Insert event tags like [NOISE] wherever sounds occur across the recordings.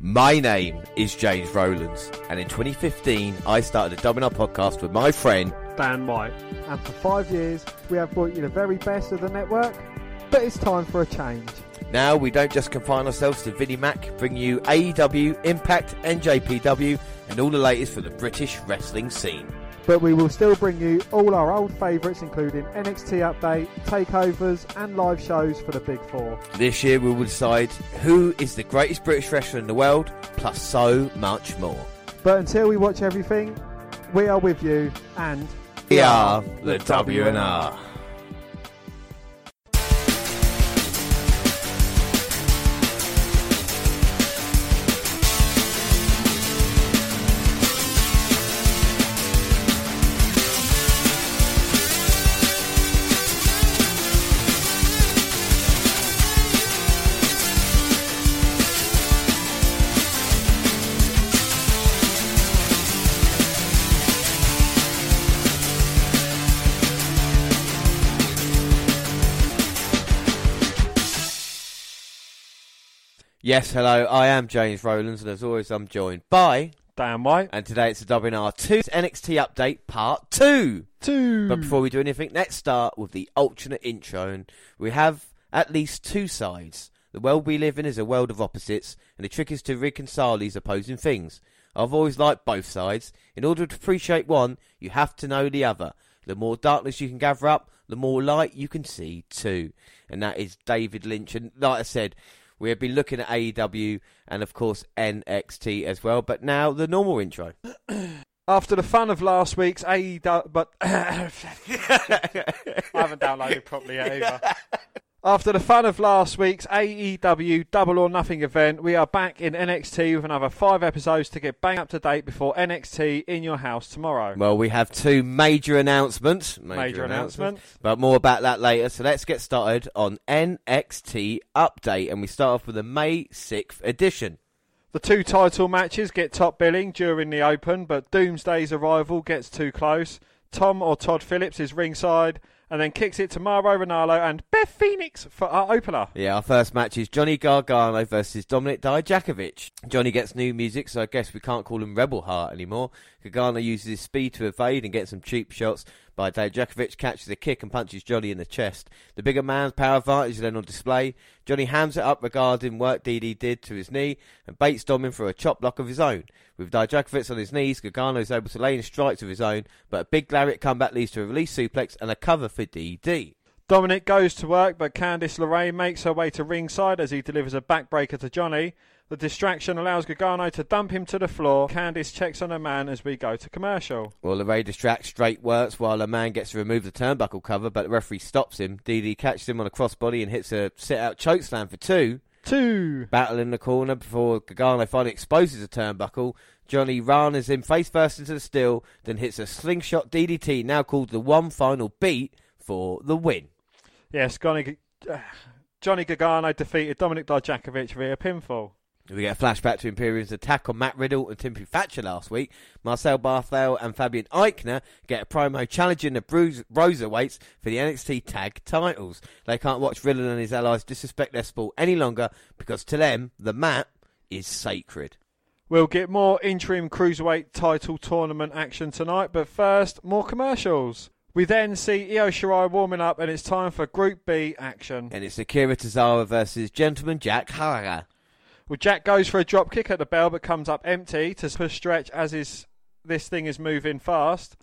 My name is James Rowlands, and in 2015 I started a Dominar podcast with my friend Dan White. And for five years, we have brought you the very best of the network, but it's time for a change. Now we don't just confine ourselves to Vinnie Mac, bring you AEW, Impact, NJPW, and all the latest from the British wrestling scene. But we will still bring you all our old favourites, including NXT Update, takeovers, and live shows for the Big Four. This year we will decide who is the greatest British wrestler in the world, plus so much more. But until we watch everything, we are with you, and We are the WNR. Yes, hello, I am James Rowlands, and as always, I'm joined by, Dan White. and today it's the WNR 2 NXT Update Part 2. Two. But before we do anything, let's start with the alternate intro. And we have at least two sides. The world we live in is a world of opposites, and the trick is to reconcile these opposing things. I've always liked both sides. In order to appreciate one, you have to know the other. The more darkness you can gather up, the more light you can see too. And that is David Lynch. And like I said, we have been looking at AEW and of course NXT as well. But now the normal intro. [CLEARS THROAT] After the fun of last week's AEW, but [LAUGHS] [LAUGHS] I haven't downloaded properly yet either. [LAUGHS] After the fun of last week's AEW Double or Nothing event, we are back in NXT with another five episodes to get bang up to date before NXT in your house tomorrow. Well, we have two major announcements. Major announcement. But more about that later. So let's get started on NXT Update. And we start off with the May 6th edition. The two title matches get top billing during the Open, but Doomsday's arrival gets too close. Tom or Todd Phillips is ringside and then kicks it to Mauro Ranallo and Beth Phoenix for our opener. Yeah, our first match is Johnny Gargano versus Dominik Dijakovic. Johnny gets new music, so I guess we can't call him Rebel Heart anymore. Gargano uses his speed to evade and get some cheap shots, but uh, Dijakovic catches a kick and punches Johnny in the chest. The bigger man's power advantage is then on display. Johnny hams it up regarding work DD did to his knee and baits Domin for a chop block of his own. With Dijakovic on his knees, Gargano is able to lay in strikes of his own, but a big lariat comeback leads to a release suplex and a cover for DD. Dominik goes to work, but Candice LeRae makes her way to ringside as he delivers a backbreaker to Johnny. The distraction allows Gargano to dump him to the floor. Candice checks on her man as we go to commercial. Well, LeRae distracts, straight works while a man gets to remove the turnbuckle cover, but the referee stops him. DD catches him on a crossbody and hits a sit out chokeslam for two. Two. Battle in the corner before Gargano finally exposes the turnbuckle. Johnny runs him face first into the steel, then hits a slingshot DDT, now called the one final beat, for the win. Yes, Johnny, [SIGHS] Johnny Gargano defeated Dominik Dijakovic via pinfall. We get a flashback to Imperium's attack on Matt Riddle and Timothy Thatcher last week. Marcel Barthel and Fabian Aichner get a promo challenging the Bruise, Broserweights for the NXT tag titles. They can't watch Riddle and his allies disrespect their sport any longer because to them, the mat is sacred. We'll get more interim cruiserweight title tournament action tonight, but first, more commercials. We then see Io Shirai warming up, and it's time for Group B action. And it's Akira Tozawa versus Gentleman Jack Gallagher. Well, Jack goes for a drop kick at the bell, but comes up empty to push stretch as is, this thing is moving fast.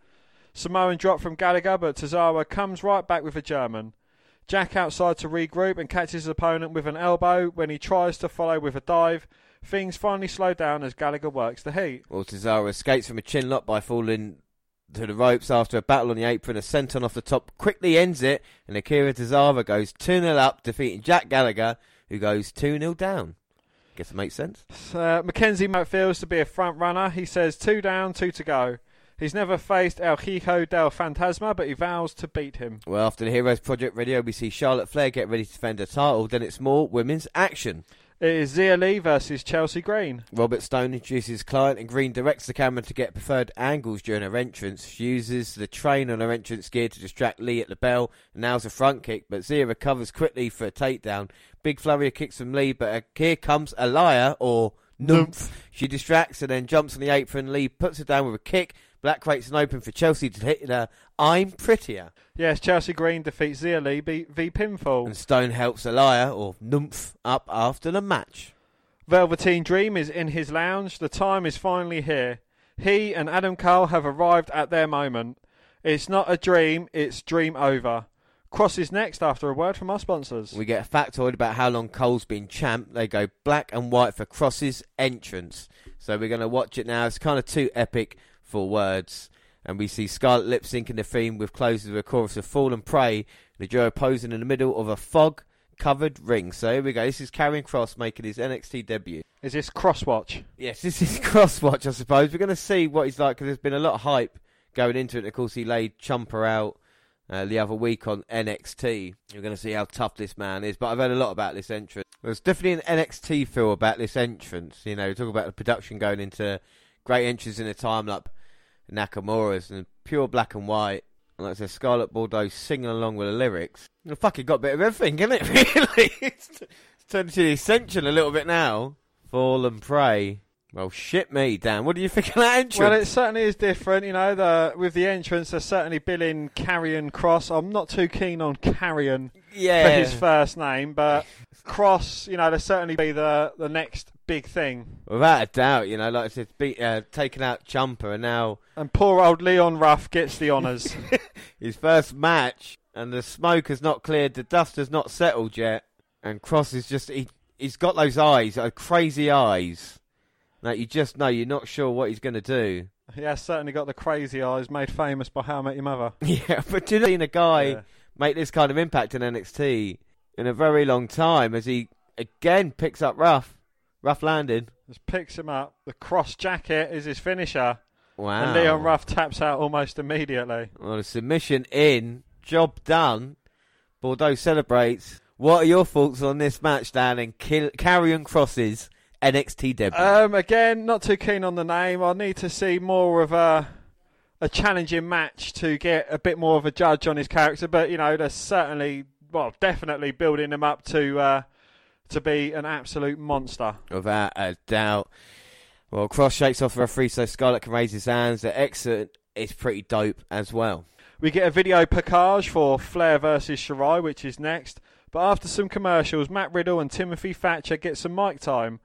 Samoan drop from Gallagher, but Tozawa comes right back with a German. Jack outside to regroup and catches his opponent with an elbow when he tries to follow with a dive. Things finally slow down as Gallagher works the heat. Well, Tozawa escapes from a chin lock by falling to the ropes after a battle on the apron. A senton off the top quickly ends it, and Akira Tozawa goes 2 0 up, defeating Jack Gallagher, who goes 2 0 down. Guess it makes sense. Uh, Mackenzie feels to be a front runner. He says two down, two to go. He's never faced El Hijo del Fantasma, but he vows to beat him. Well, after the Heroes Project video, we see Charlotte Flair get ready to defend her title. Then it's more women's action. It is Xia Li versus Chelsea Green. Robert Stone introduces his client, and Green directs the camera to get preferred angles during her entrance. She uses the train on her entrance gear to distract Li at the bell, and now's a front kick, but Zia recovers quickly for a takedown. Big flurry of kicks from Li, but here comes a liar, or Numph. She distracts and then jumps on the apron. Lee puts her down with a kick. Black creates an open for Chelsea to hit her. I'm prettier. Yes, Chelsea Green defeats Xia Li v, v pinfall. And Stone helps Elia, or Numph, up after the match. Velveteen Dream is in his lounge. The time is finally here. He and Adam Cole have arrived at their moment. It's not a dream, it's dream over. Cross is next after a word from our sponsors. We get a factoid about how long Cole's been champ. They go black and white for Cross's entrance. So we're going to watch it now. It's kind of too epic for words. And we see Scarlet lip syncing the theme with closes with a chorus of Fall and Pray. The duo posing in the middle of a fog covered ring. So here we go. This is Karrion Cross making his NXT debut. Is this Crosswatch? Yes, this is [LAUGHS] Crosswatch, I suppose. We're going to see what he's like because there's been a lot of hype going into it. Of course, he laid Ciampa out uh, the other week on NXT. We're going to see how tough this man is. But I've heard a lot about this entrance. There's definitely an NXT feel about this entrance. You know, talk about the production going into great entries in the time like Nakamura's and pure black and white. And like I said, Scarlett Bordeaux singing along with the lyrics. The fucking got a bit of everything, isn't it? [LAUGHS] Really, it's, it's turned into the essential a little bit now. Fall and pray. Well, shit me, Dan. What do you think of that entrance? Well, it certainly is different. You know, the, with the entrance, they're certainly billing Karrion Cross. I'm not too keen on Karrion yeah. for his first name, but Cross, you know, they'll certainly be the, the next big thing. Without a doubt, you know, like I said, beat, uh, taking out Ciampa, and now And poor old Leon Ruff gets the honours. [LAUGHS] his first match, and the smoke has not cleared, the dust has not settled yet, and Cross is just he he's got those eyes, uh, crazy eyes. That you just know you're not sure what he's going to do. he has certainly got the crazy eyes made famous by How I Met Your Mother. [LAUGHS] Yeah, but you know, seen a guy Yeah. make this kind of impact in NXT in a very long time as he again picks up rough, rough landing. Just picks him up. The cross jacket is his finisher. Wow. And Leon Ruff taps out almost immediately. Well, a submission in, job done. Bordeaux celebrates. What are your thoughts on this match, Dan? And Kill- Karrion Cross's NXT debut. Um, again, not too keen on the name. I need to see more of a a challenging match to get a bit more of a judge on his character. But you know, they're certainly, well, definitely building him up to uh, to be an absolute monster. Without a doubt. Well, Cross shakes off the referee so Scarlett can raise his hands. The exit is pretty dope as well. We get a video package for Flair versus Shirai, which is next. But after some commercials, Matt Riddle and Timothy Thatcher get some mic time.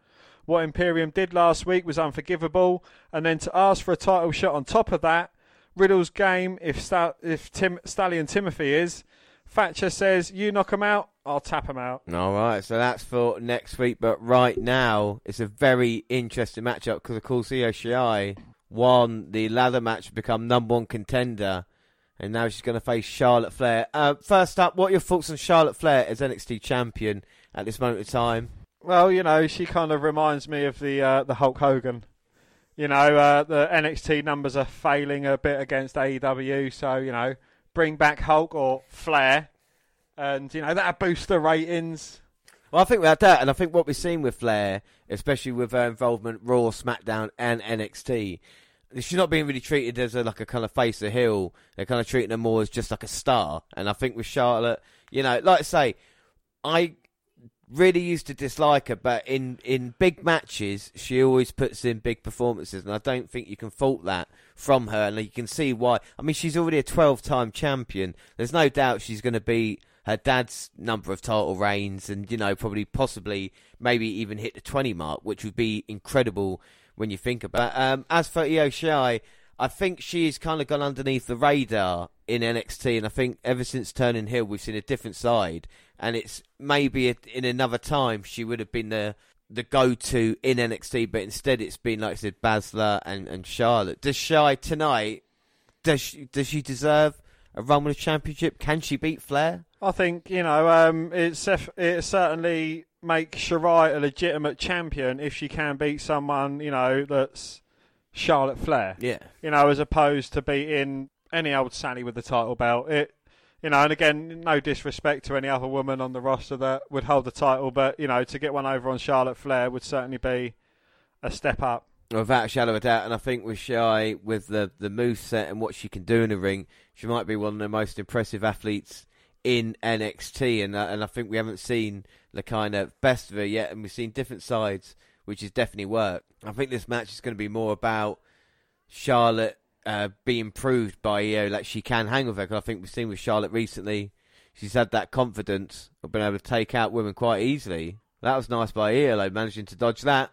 What Imperium did last week was unforgivable, and then to ask for a title shot on top of that, Riddle's game. If if Tim Stallion Timothy is, Thatcher says, "You knock him out, I'll tap him out." All right, so that's for next week. But right now, it's a very interesting matchup because, of course, Io Shirai won the ladder match to become number one contender, and now she's going to face Charlotte Flair. Uh, first up, what are your thoughts on Charlotte Flair as NXT champion at this moment in time? Well, you know, she kind of reminds me of the uh, the Hulk Hogan. You know, uh, the NXT numbers are failing a bit against AEW, so you know, bring back Hulk or Flair, and you know that'll boost the ratings. Well, I think without that, and I think what we've seen with Flair, especially with her involvement Raw, SmackDown, and NXT, she's not being really treated as a, like a kind of face of heel. They're kind of treating her more as just like a star. And I think with Charlotte, you know, like I say, I really used to dislike her, but in in big matches, she always puts in big performances, and I don't think you can fault that from her. And you can see why. I mean, she's already a twelve-time champion. There's no doubt she's going to beat her dad's number of title reigns, and you know, probably, possibly, maybe even hit the twenty mark, which would be incredible when you think about. It. Um, as for Io Shirai, I think she's kind of gone underneath the radar in NXT, and I think ever since turning heel, we've seen a different side. And it's maybe in another time she would have been the the go to in NXT, but instead it's been like I said, Baszler and, and Charlotte. Does Shy tonight? Does she, does she deserve a run with a championship? Can she beat Flair? I think you know um, it's it certainly makes Shirai a legitimate champion if she can beat someone you know that's Charlotte Flair. Yeah. You know, as opposed to beating any old Sally with the title belt. It you know, and again, no disrespect to any other woman on the roster that would hold the title, but you know, to get one over on Charlotte Flair would certainly be a step up. Without a shadow of a doubt, and I think with Shy, with the the move set and what she can do in the ring, she might be one of the most impressive athletes in NXT, and uh, and I think we haven't seen the kind of best of her yet, and we've seen different sides which is definitely work. I think this match is going to be more about Charlotte uh, being proved by Io that she can hang with her. Cause I think we've seen with Charlotte recently, she's had that confidence of being able to take out women quite easily. That was nice by Io, managing to dodge that.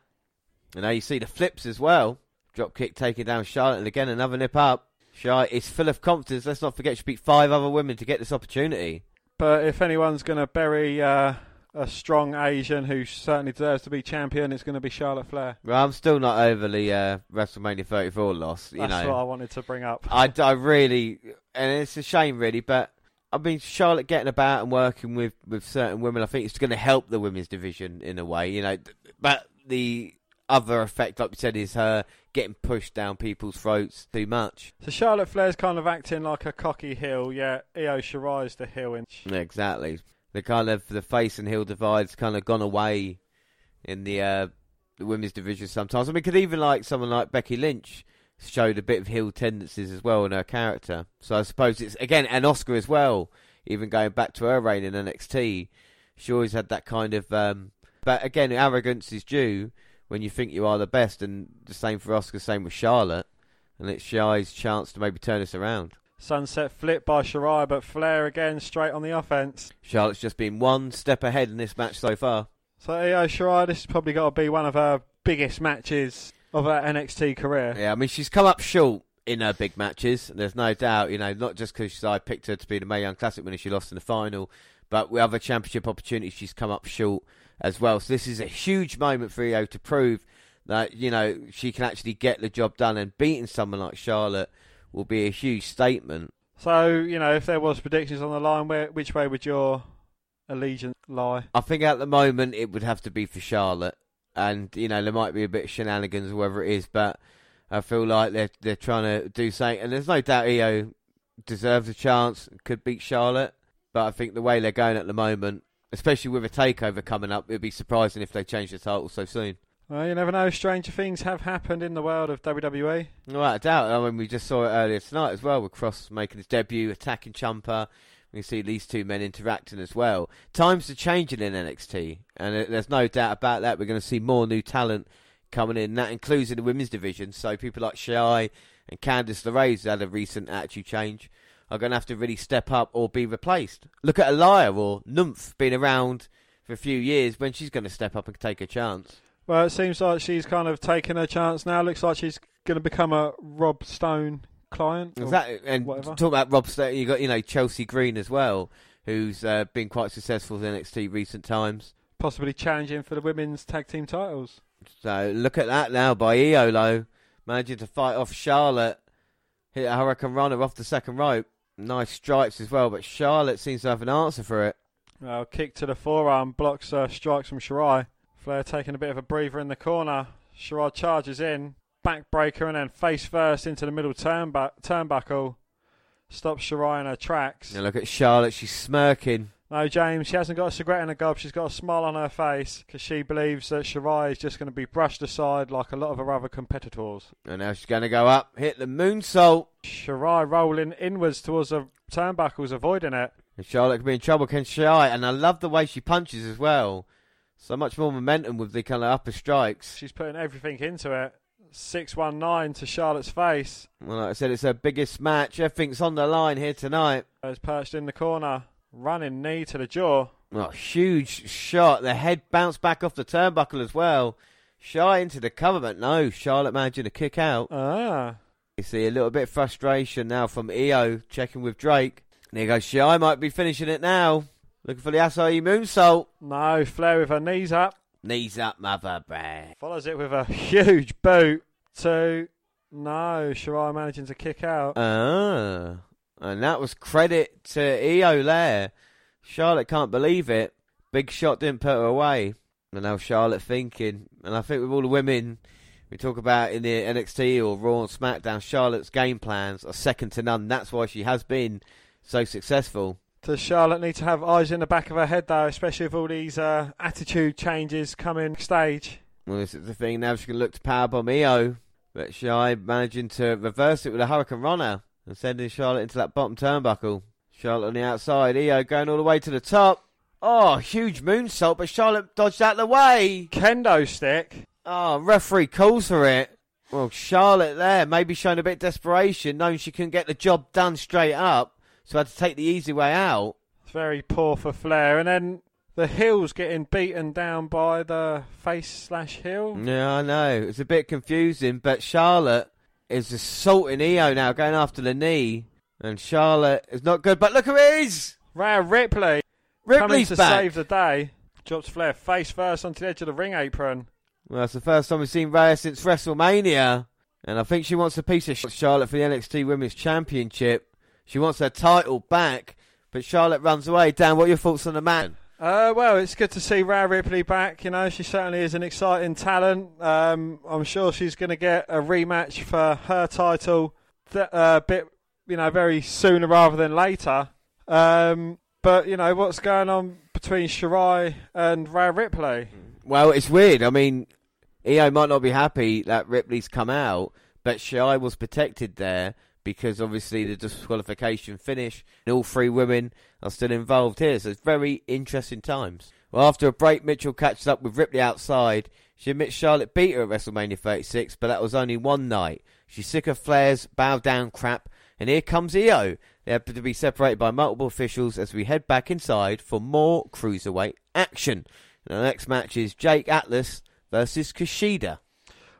And now you see the flips as well. Drop kick taking down Charlotte, and again another nip up. Charlotte is full of confidence. Let's not forget she beat five other women to get this opportunity. But if anyone's going to bury uh, a strong Asian who certainly deserves to be champion, it's going to be Charlotte Flair. Well, I'm still not overly uh, WrestleMania 34 loss. You That's know, what I wanted to bring up. I, I really, and it's a shame, really, but I mean, Charlotte getting about and working with, with certain women, I think it's going to help the women's division in a way, you know. But the other effect, like we said, is her getting pushed down people's throats too much. So Charlotte Flair's kind of acting like a cocky heel, yeah. Io Shirai's the heel inch. Yeah, exactly. The kind of the face and heel divide's kind of gone away in the uh, the women's division sometimes. I mean, could even like someone like Becky Lynch showed a bit of heel tendencies as well in her character. So I suppose it's again and Asuka as well. Even going back to her reign in NXT, she always had that kind of. Um, but again, arrogance is due when you think you are the best, and the same for Asuka, same with Charlotte, and it's Shai's chance to maybe turn this around. Sunset flip by Shirai, but Flair again straight on the offense. Charlotte's just been one step ahead in this match so far. So Io Shirai, this has probably got to be one of her biggest matches of her NXT career. Yeah, I mean she's come up short in her big matches. There's no doubt, you know, not just because I picked her to be the Mae Young Classic winner, she lost in the final, but with other championship opportunities, she's come up short as well. So this is a huge moment for Io to prove that you know she can actually get the job done, and beating someone like Charlotte will be a huge statement. So you know, if there was predictions on the line, where which way would your allegiance lie? I think at the moment it would have to be for Charlotte, and you know there might be a bit of shenanigans or whatever it is, but I feel like they're they're trying to do something, and there's no doubt Io deserves a chance, could beat Charlotte, but I think the way they're going at the moment, especially with a takeover coming up, it'd be surprising if they change the title so soon. Well, you never know. Stranger things have happened in the world of WWE. A doubt. I mean, we just saw it earlier tonight as well with Cross making his debut, attacking Ciampa. We see these two men interacting as well. Times are changing in NXT, and there's no doubt about that. We're going to see more new talent coming in. That includes in the women's division. So people like Shai and Candice LeRae, who had a recent attitude change, are going to have to really step up or be replaced. Look at Aliyah or Nymph being around for a few years when she's going to step up and take a chance. Well, it seems like she's kind of taken her chance now. Looks like she's going to become a Rob Stone client. Exactly. And whatever. talk about Rob Stone, you got you know Chelsea Green as well, who's uh, been quite successful in NXT recent times. Possibly challenging for the women's tag team titles. So look at that now by Iolo, managing to fight off Charlotte, hit a hurricanrana off the second rope. Nice strikes as well, but Charlotte seems to have an answer for it. Well, kick to the forearm blocks uh, strikes from Shirai. Flair taking a bit of a breather in the corner. Shirai charges in, backbreaker, and then face first into the middle turnbu- turnbuckle. Stops Shirai in her tracks. Now look at Charlotte, she's smirking. No, James, she hasn't got a cigarette in her gob. She's got a smile on her face because she believes that Shirai is just going to be brushed aside like a lot of her other competitors. And now she's going to go up, hit the moonsault. Shirai rolling inwards towards the turnbuckles, avoiding it. And Charlotte could be in trouble, can Shy? And I love the way she punches as well. So much more momentum with the kind of upper strikes. She's putting everything into it. 619 to Charlotte's face. Well, like I said, it's her biggest match. Everything's on the line here tonight. Is perched in the corner. Running knee to the jaw. Oh, huge shot. The head bounced back off the turnbuckle as well. Shy into the cover, but no. Charlotte managing to kick out. Ah. You see a little bit of frustration now from Io checking with Drake. And there goes Shy, might be finishing it now. Looking for the Asai moonsault. No, Flair with her knees up. Knees up, mother bear. Follows it with a huge boot. Two. No, Shirai managing to kick out. Ah. And that was credit to Io there. Charlotte can't believe it. Big shot didn't put her away. And now Charlotte thinking, and I think with all the women we talk about in the NXT or Raw and SmackDown, Charlotte's game plans are second to none. That's why she has been so successful. Does Charlotte need to have eyes in the back of her head, though, especially with all these uh, attitude changes coming stage? Well, this is the thing. Now she can look to powerbomb Io. But Shy managing to reverse it with a hurricanrana and sending Charlotte into that bottom turnbuckle. Charlotte on the outside. Io going all the way to the top. Oh, huge moonsault, but Charlotte dodged out of the way. Kendo stick. Oh, referee calls for it. Well, Charlotte there, maybe showing a bit of desperation, knowing she couldn't get the job done straight up, so I had to take the easy way out. It's very poor for Flair. And then the heel's getting beaten down by the face slash heel. Yeah, I know. It's a bit confusing, but Charlotte is assaulting Io now, going after the knee. And Charlotte is not good, but look who is! Rhea Ripley Ripley's coming to back! save the day. Drops Flair face first onto the edge of the ring apron. Well, it's the first time we've seen Rhea since WrestleMania. And I think she wants a piece of Charlotte for the NXT Women's Championship. She wants her title back, but Charlotte runs away. Dan, what are your thoughts on the man? Uh, well, it's good to see Rhea Ripley back. You know, she certainly is an exciting talent. Um, I'm sure she's going to get a rematch for her title a uh, bit, you know, very sooner rather than later. Um, but you know, what's going on between Shirai and Rhea Ripley? Well, it's weird. I mean, Io might not be happy that Ripley's come out, but Shirai was protected there because obviously the disqualification finish and all three women are still involved here. So it's very interesting times. Well, after a break, Mitchell catches up with Ripley outside. She admits Charlotte beat her at WrestleMania 36, but that was only one night. She's sick of Flair's bow down crap, and here comes Io. They have to be separated by multiple officials as we head back inside for more cruiserweight action. And the next match is Jake Atlas versus Kushida.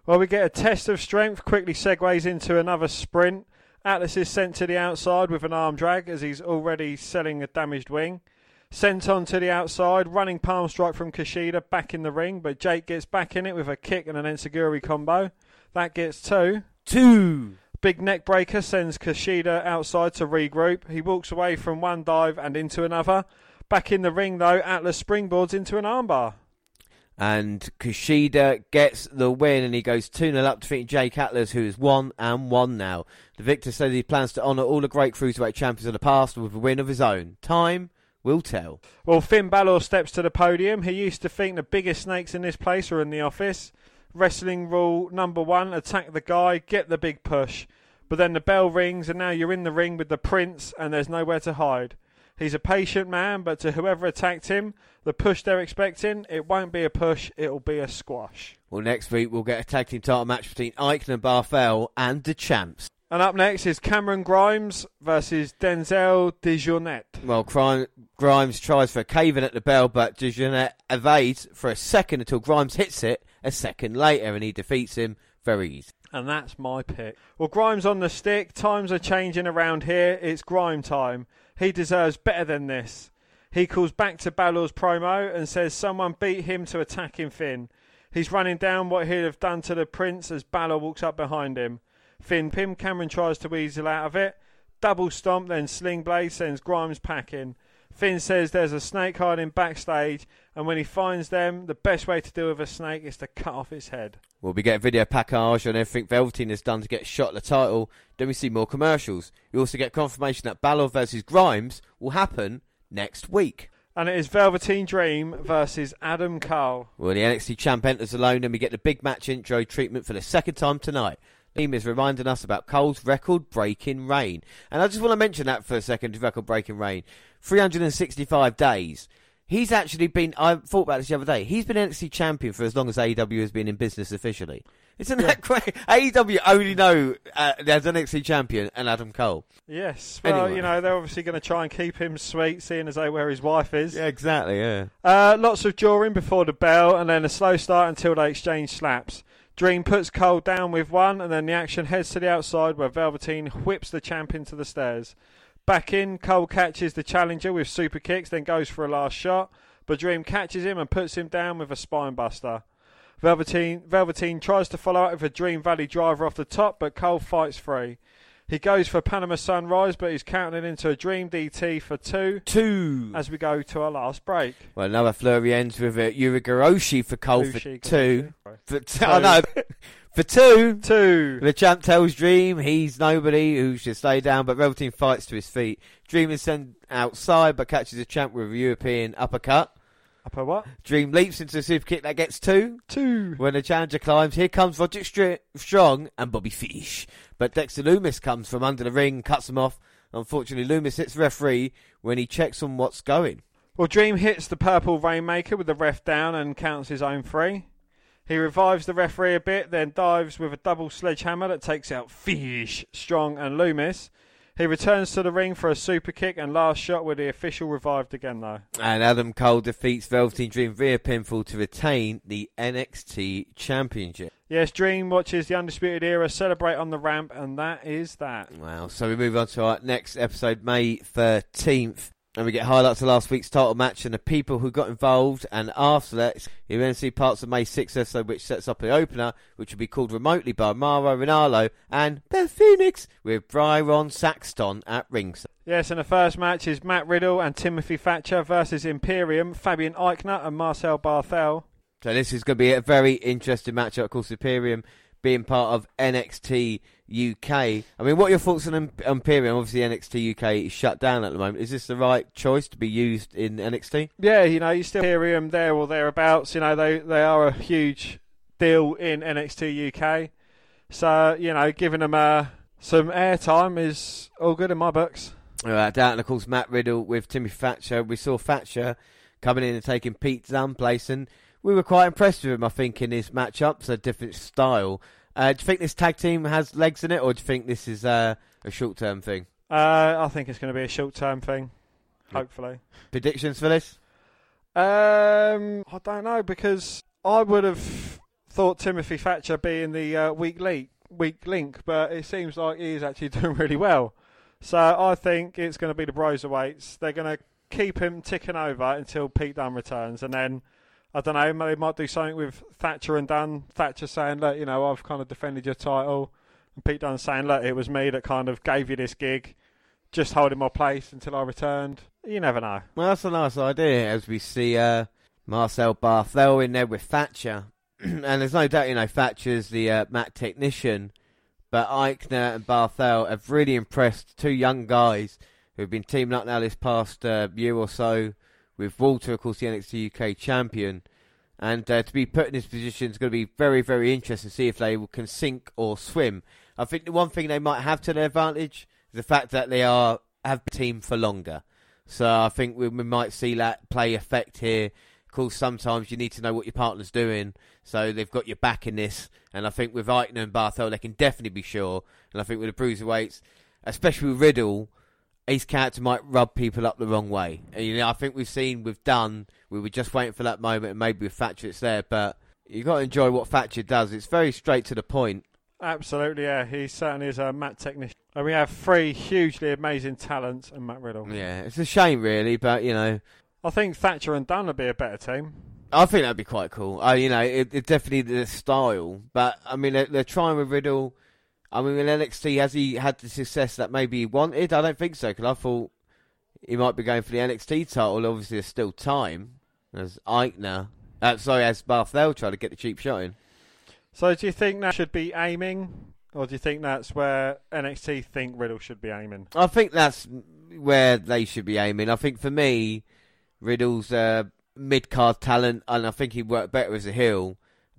Well, we get a test of strength, quickly segues into another sprint. Atlas is sent to the outside with an arm drag as he's already selling a damaged wing. Sent on to the outside, running palm strike from Kushida back in the ring, but Jake gets back in it with a kick and an enzuigiri combo. That gets two. Two. Big neck breaker sends Kushida outside to regroup. He walks away from one dive and into another. Back in the ring though, Atlas springboards into an armbar. And Kushida gets the win and he goes 2 0 up, defeating Jake Atlas, who is 1 and 1 now. The victor says he plans to honour all the great cruiserweight champions of the past with a win of his own. Time will tell. Well, Finn Balor steps to the podium. He used to think the biggest snakes in this place are in the office. Wrestling rule number one attack the guy, get the big push. But then the bell rings, and now you're in the ring with the prince, and there's nowhere to hide. He's a patient man, but to whoever attacked him, the push they're expecting, it won't be a push, it'll be a squash. Well, next week we'll get a tag team title match between Aichner and Barthel and the champs. And up next is Cameron Grimes versus Denzel Dejournette. Well, Grimes tries for a cave in at the bell, but Dejournette evades for a second until Grimes hits it a second later and he defeats him very easy. And that's my pick. Well, Grimes on the stick. Times are changing around here. It's Grime time. He deserves better than this. He calls back to Balor's promo and says someone beat him to attacking Finn. He's running down what he'd have done to the Prince as Balor walks up behind him. Finn Pim Cameron tries to weasel out of it. Double stomp, then Sling Blade sends Grimes packing. Finn says there's a snake hiding backstage, and when he finds them, the best way to deal with a snake is to cut off its head. Well, we get a video package on everything Velveteen has done to get shot at the title. Then we see more commercials. We also get confirmation that Balor versus Grimes will happen next week. And it is Velveteen Dream versus Adam Cole. Well, the NXT champ enters alone, and we get the big match intro treatment for the second time tonight. Team is reminding us about Cole's record-breaking reign, and I just want to mention that for a second. Record-breaking reign, 365 days. He's actually been. I thought about this the other day. He's been NXT champion for as long as AEW has been in business officially. Isn't that [LAUGHS] great? AEW only know uh, there's an NXT champion and Adam Cole. Yes, well, Anyway. you know, they're obviously going to try and keep him sweet, seeing as they where his wife is. Yeah, exactly. Yeah. Uh, lots of jawing before the bell, and then a slow start until they exchange slaps. Dream puts Cole down with one, and then the action heads to the outside where Velveteen whips the champ into the stairs. Back in, Cole catches the challenger with super kicks, then goes for a last shot, but Dream catches him and puts him down with a spine buster. Velveteen, Velveteen tries to follow up with a Dream Valley driver off the top, but Cole fights free. He goes for Panama Sunrise, but he's counting into a Dream DT for two Two. as we go to our last break. Well, another flurry ends with a Yurigoroshi for Cole for Ushi, two. Ushi. For t- [LAUGHS] I know. For two. Two. The champ tells Dream he's nobody who should stay down, but Velveteen fights to his feet. Dream is sent outside, but catches the champ with a European uppercut. Upper what? Dream leaps into a super kick that gets two. Two. When the challenger climbs, here comes Roger Str- Strong and Bobby Fish. But Dexter Lumis comes from under the ring, cuts him off. Unfortunately, Lumis hits referee when he checks on what's going. Well, Dream hits the purple Rainmaker with the ref down and counts his own free. He revives the referee a bit, then dives with a double sledgehammer that takes out Fish, Strong, and Lumis. He returns to the ring for a super kick and last shot with the official revived again, though. And Adam Cole defeats Velveteen Dream via pinfall to retain the NXT Championship. Yes, Dream watches the Undisputed Era celebrate on the ramp, and that is that. Wow. So we move on to our next episode, May 13th. And we get highlights of last week's title match and the people who got involved. And after that, you then see parts of May 6th episode, which sets up the opener, which will be called remotely by Mauro Ranallo and Beth Phoenix with Byron Saxton at ringside. Yes, and the first match is Matt Riddle and Timothy Thatcher versus Imperium, Fabian Aichner and Marcel Barthel. So this is going to be a very interesting matchup. Of course, Imperium being part of NXT UK. I mean, what are your thoughts on Imperium? Obviously, NXT UK is shut down at the moment. Is this the right choice to be used in NXT? Yeah, you know, you still Imperium there or thereabouts. You know, they they are a huge deal in NXT UK. So you know, giving them uh, some airtime is all good in my books. All right, that and of course Matt Riddle with Timmy Thatcher. We saw Thatcher coming in and taking Pete's Dunne's place, and we were quite impressed with him. I think in his matchups, a different style. Uh, do you think this tag team has legs in it, or do you think this is uh, a short term thing? Uh, I think it's going to be a short term thing. Hopefully. Predictions for this? Um, I don't know because I would have thought Timothy Thatcher being the uh, weak link, weak link, but it seems like he is actually [LAUGHS] doing really well. So I think it's going to be the Broserweights. They're going to keep him ticking over until Pete Dunne returns, and then I don't know, they might do something with Thatcher and Dunne. Thatcher saying, look, you know, I've kind of defended your title. And Pete Dunne saying, look, it was me that kind of gave you this gig. Just holding my place until I returned. You never know. Well, that's a nice idea as we see uh, Marcel Barthel in there with Thatcher. [CLEARS THROAT] and there's no doubt, you know, Thatcher's the uh, mat technician. But Aichner and Barthel have really impressed two young guys who've been teaming up now this past uh, year or so with Walter, of course, the NXT UK champion. And uh, to be put in this position is going to be very, very interesting to see if they can sink or swim. I think the one thing they might have to their advantage is the fact that they are have team for longer. So I think we, we might see that play effect here. Of course, sometimes you need to know what your partner's doing, so they've got your back in this. And I think with Aichner and Barthel, they can definitely be sure. And I think with the Broserweights, especially with Riddle, his character might rub people up the wrong way. And, you know, I think we've seen with Dunne, we were just waiting for that moment, and maybe with Thatcher it's there, but you've got to enjoy what Thatcher does. It's very straight to the point. Absolutely, yeah. He certainly is a mat technician. And we have three hugely amazing talents and Matt Riddle. Yeah, it's a shame, really, but you know. I think Thatcher and Dunne would be a better team. I think that'd be quite cool. Uh, you know, it, it definitely the style, but I mean, they're, they're trying with Riddle I mean, in NXT, has he had the success that maybe he wanted? I don't think so, because I thought he might be going for the NXT title. Obviously, there's still time. As Aichner, uh, sorry, as Barthel trying to get the cheap shot in. So, do you think that should be aiming, or do you think that's where NXT think Riddle should be aiming? I think that's where they should be aiming. I think for me, Riddle's a mid card talent, and I think he'd work better as a heel.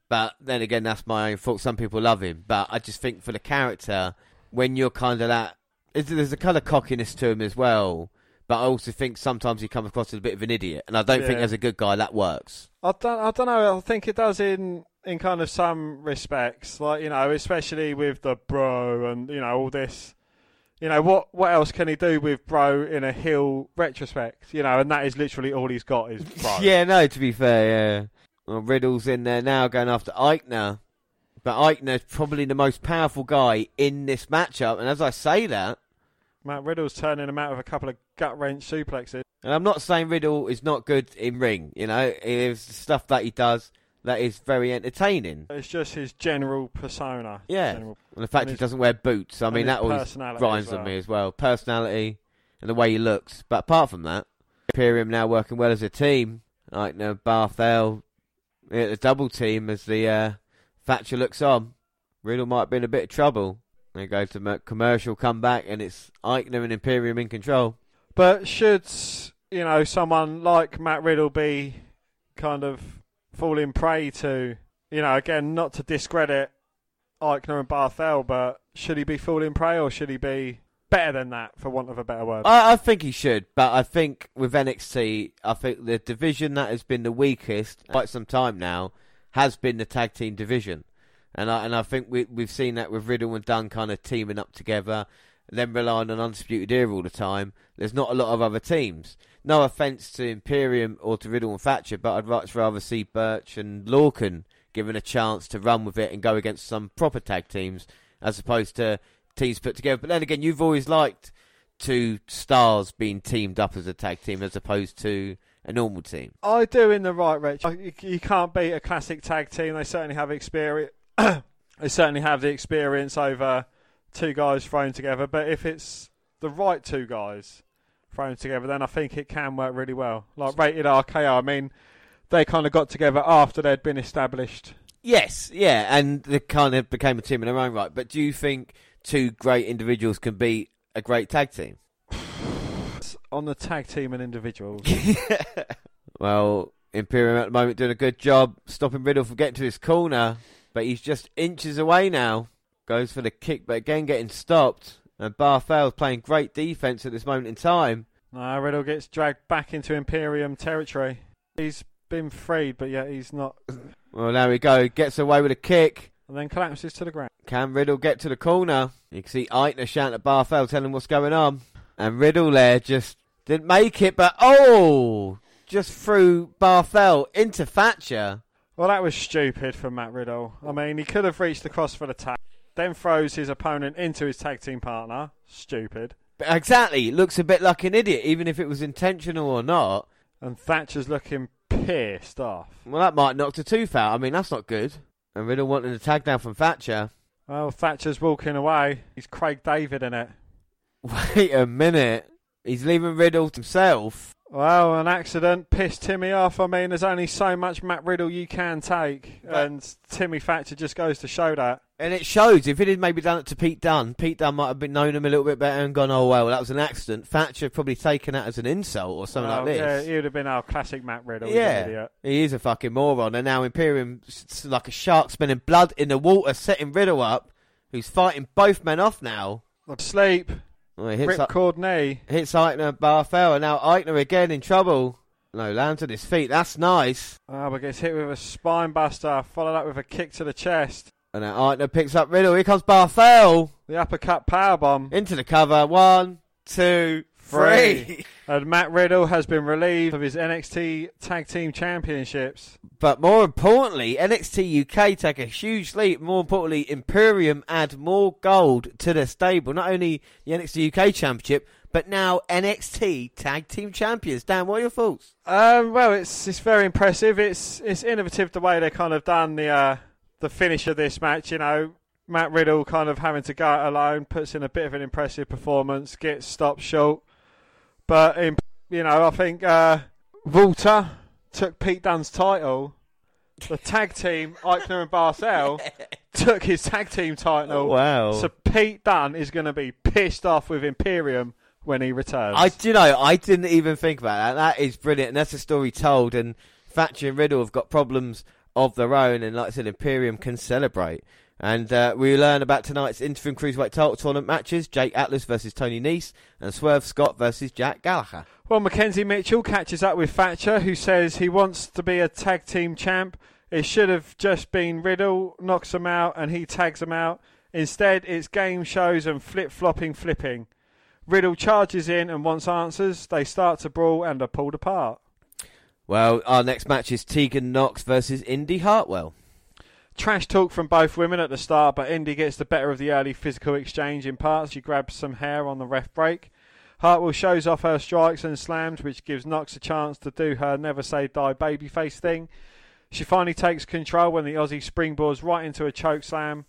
But then again, that's my own fault. Some people love him, but I just think for the character, when you're kind of that, there's a kind of cockiness to him as well. But I also think sometimes he comes across as a bit of an idiot, and I don't yeah. think as a good guy that works. I don't, I don't know. I think it does in in kind of some respects, like you know, especially with the bro and you know all this. You know what? What else can he do with bro in a heel retrospect? You know, and that is literally all he's got is bro. [LAUGHS] yeah, no. To be fair, yeah. Well, Riddle's in there now going after Aichner. But Aichner's probably the most powerful guy in this matchup. And as I say that. Matt Riddle's turning him out with a couple of gut wrench suplexes. And I'm not saying Riddle is not good in ring. You know, it's stuff that he does that is very entertaining. It's just his general persona. Yeah. General, and the fact and he his, doesn't wear boots. I mean, that always grinds well. on me as well. Personality and the way he looks. But apart from that, Imperium now working well as a team. Like, you know, Barthel, yeah, the double team as the uh, Thatcher looks on. Riddle might be in a bit of trouble. They go to commercial, come back, and it's Aichner and Imperium in control. But should you know someone like Matt Riddle be kind of falling prey to, you know, again, not to discredit Aichner and Barthel, but should he be falling prey or should he be better than that, for want of a better word. I, I, think he should, but I think with NXT, I think the division that has been the weakest quite some time now has been the tag team division. And I and I think we we've seen that with Riddle and Dunne kind of teaming up together, then relying on Undisputed Era all the time. There's not a lot of other teams. No offense to Imperium or to Riddle and Thatcher, but I'd much rather see Burch and Lorcan given a chance to run with it and go against some proper tag teams as opposed to teams put together. But then again, you've always liked two stars being teamed up as a tag team as opposed to a normal team. I do in the right Rich. You, can't beat a classic tag team. They certainly have experience. [COUGHS] they certainly have the experience over two guys thrown together. But if it's the right two guys thrown together, then I think it can work really well. Like rated RKO. I mean, they kind of got together after they'd been established. Yes, yeah, and they kind of became a team in their own right. But do you think two great individuals can beat a great tag team? [SIGHS] On the tag team and individuals. [LAUGHS] well, Imperium at the moment doing a good job stopping Riddle from getting to his corner, but he's just inches away now. Goes for the kick, but again getting stopped. And Barthel's playing great defense at this moment in time. Uh, Riddle gets dragged back into Imperium territory. He's been freed, but yet he's not. Well, there we go. Gets away with a kick. And then collapses to the ground. Can Riddle get to the corner? You can see Aichner shouting at Barthel, telling him what's going on. And Riddle there just didn't make it, but oh! Just threw Barthel into Thatcher. Well, that was stupid from Matt Riddle. I mean, he could have reached across for the tag, then throws his opponent into his tag team partner. Stupid. But exactly. Looks a bit like an idiot, even if it was intentional or not. And Thatcher's looking pissed off. Well, that might knock the tooth out. I mean, that's not good. And Riddle wanting a tag down from Thatcher. Well, Thatcher's walking away. He's Craig David in it. [LAUGHS] Wait a minute. He's leaving Riddle himself. Well, an accident pissed Timmy off. I mean, there's only so much Matt Riddle you can take, But- and Timmy Thatcher just goes to show that. And it shows. If it had maybe done it to Pete Dunne, Pete Dunne might have been known him a little bit better and gone, oh, well, that was an accident. Thatcher probably taken that as an insult or something like Yeah, this. he would have been our classic Matt Riddle. Yeah. He is a fucking moron. And now Imperium, like a shark spinning blood in the water, setting Riddle up, who's fighting both men off now. Sleep, Well, he hits, ripcord knee. hits Aichner and Barthel, and now Aichner again in trouble. No, lands on his feet. That's nice. Ah, but gets hit with a spine buster, followed up with a kick to the chest. And now picks up Riddle. Here comes Barthel The uppercut powerbomb. into the cover. One, two, three. [LAUGHS] And Matt Riddle has been relieved of his NXT Tag Team Championships. But more importantly, NXT UK take a huge leap. More importantly, Imperium add more gold to their stable. Not only the NXT UK Championship, but now NXT Tag Team Champions. Dan, what are your thoughts? Um, well, it's it's very impressive. It's it's innovative the way they kind of done the uh, the finish of this match. You know, Matt Riddle kind of having to go it alone puts in a bit of an impressive performance, gets stopped short. But in, you know, I think uh, Walter took Pete Dunne's title. The tag team, Aichner and Barthel, [LAUGHS] took his tag team title. wow. So Pete Dunne is going to be pissed off with Imperium when he returns. I do you know. I didn't even think about that. That is brilliant, and that's a story told. And Thatcher and Riddle have got problems of their own, and like I said, Imperium can celebrate. And uh, we learn about tonight's interim cruiserweight title tournament matches: Jake Atlas versus Tony Nese, and Swerve Scott versus Jack Gallagher. Well, Mackenzie Mitchell catches up with Thatcher, who says he wants to be a tag team champ. It should have just been Riddle knocks him out and he tags him out. Instead, it's game shows and flip flopping flipping. Riddle charges in and wants answers. They start to brawl and are pulled apart. Well, our next match is Tegan Nox versus Indy Hartwell. Trash talk from both women at the start, but Indy gets the better of the early physical exchange in parts. She grabs some hair on the ref break. Hartwell shows off her strikes and slams, which gives Knox a chance to do her never say die babyface thing. She finally takes control when the Aussie springboards right into a choke slam.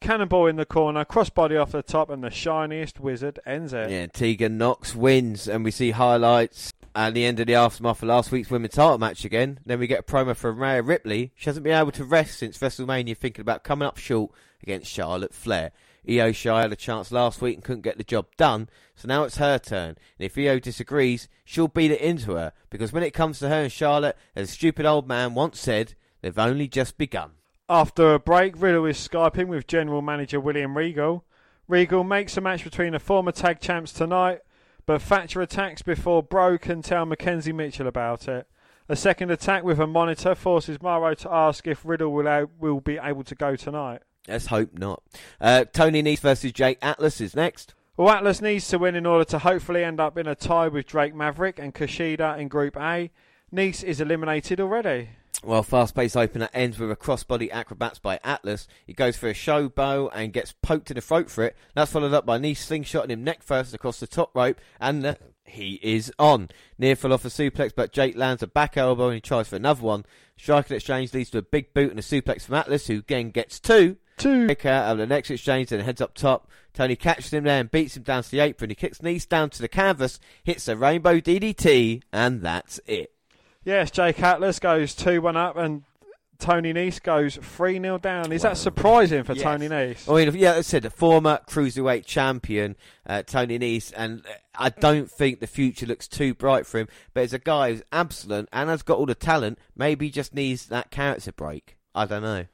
Cannonball in the corner, crossbody off the top, and the shiniest wizard ends it. Yeah, Tegan Nox wins, and we see highlights at the end of the aftermath of last week's women's title match again. Then we get a promo from Rhea Ripley. She hasn't been able to rest since WrestleMania, thinking about coming up short against Charlotte Flair. Io Shirai had a chance last week and couldn't get the job done, so now it's her turn. And if Io disagrees, she'll beat it into her, because when it comes to her and Charlotte, as a stupid old man once said, they've only just begun. After a break, Riddle is Skyping with General Manager William Regal. Regal makes a match between the former tag champs tonight, but Thatcher attacks before Bro can tell Mackenzie Mitchell about it. A second attack with a monitor forces Mauro to ask if Riddle will, a- will be able to go tonight. Let's hope not. Uh, Tony Nese versus Jake Atlas is next. Well, Atlas needs to win in order to hopefully end up in a tie with Drake Maverick and Kushida in Group A. Nese is eliminated already. Well, fast paced opener ends with a crossbody acrobats by Atlas. He goes for a show bow and gets poked in the throat for it. That's followed up by Nese slingshotting him neck first across the top rope, and uh, he is on. Near fell off a suplex, but Jake lands a back elbow and he tries for another one. Striking exchange leads to a big boot and a suplex from Atlas, who again gets two. Two. Kick out of the next exchange, then heads up top. Tony catches him there and beats him down to the apron. He kicks Nese down to the canvas, hits a rainbow DDT, and that's it. Yes, Jake Atlas goes 2 1 up and Tony Nese goes 3 0 down. Is that surprising for Yes. Tony Nese? I mean, yeah, I said the former cruiserweight champion uh, Tony Nese, and uh, I don't think the future looks too bright for him. But as a guy who's absolute and has got all the talent, maybe he just needs that character break. I don't know.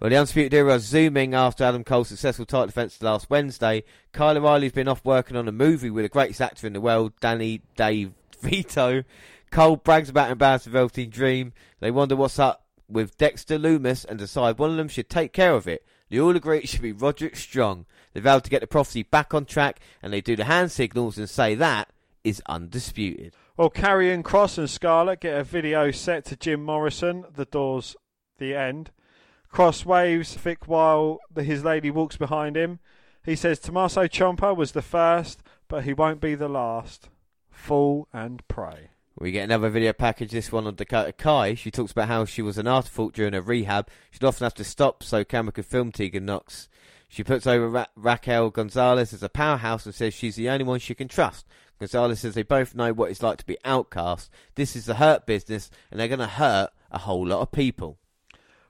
Well, the Undisputed Era zooming after Adam Cole's successful title defense last Wednesday. Kyle O'Reilly's been off working on a movie with the greatest actor in the world, Danny Dave Vito. Cole brags about embarrassing Velveteen Dream. They wonder what's up with Dexter Lumis and decide one of them should take care of it. They all agree it should be Roderick Strong. They vow to get the prophecy back on track, and they do the hand signals and say that is undisputed. Well, Karrion Cross and Scarlett get a video set to Jim Morrison. The door's the end. Cross waves Vic while his lady walks behind him. He says Tommaso Ciampa was the first, but he won't be the last. Fall and pray. We get another video package, this one on Dakota Kai. She talks about how she was an afterthought during her rehab. She'd often have to stop so camera could film Tegan Nox. She puts over Ra- Raquel Gonzalez as a powerhouse and says she's the only one she can trust. Gonzalez says they both know what it's like to be outcast. This is the hurt business, and they're going to hurt a whole lot of people.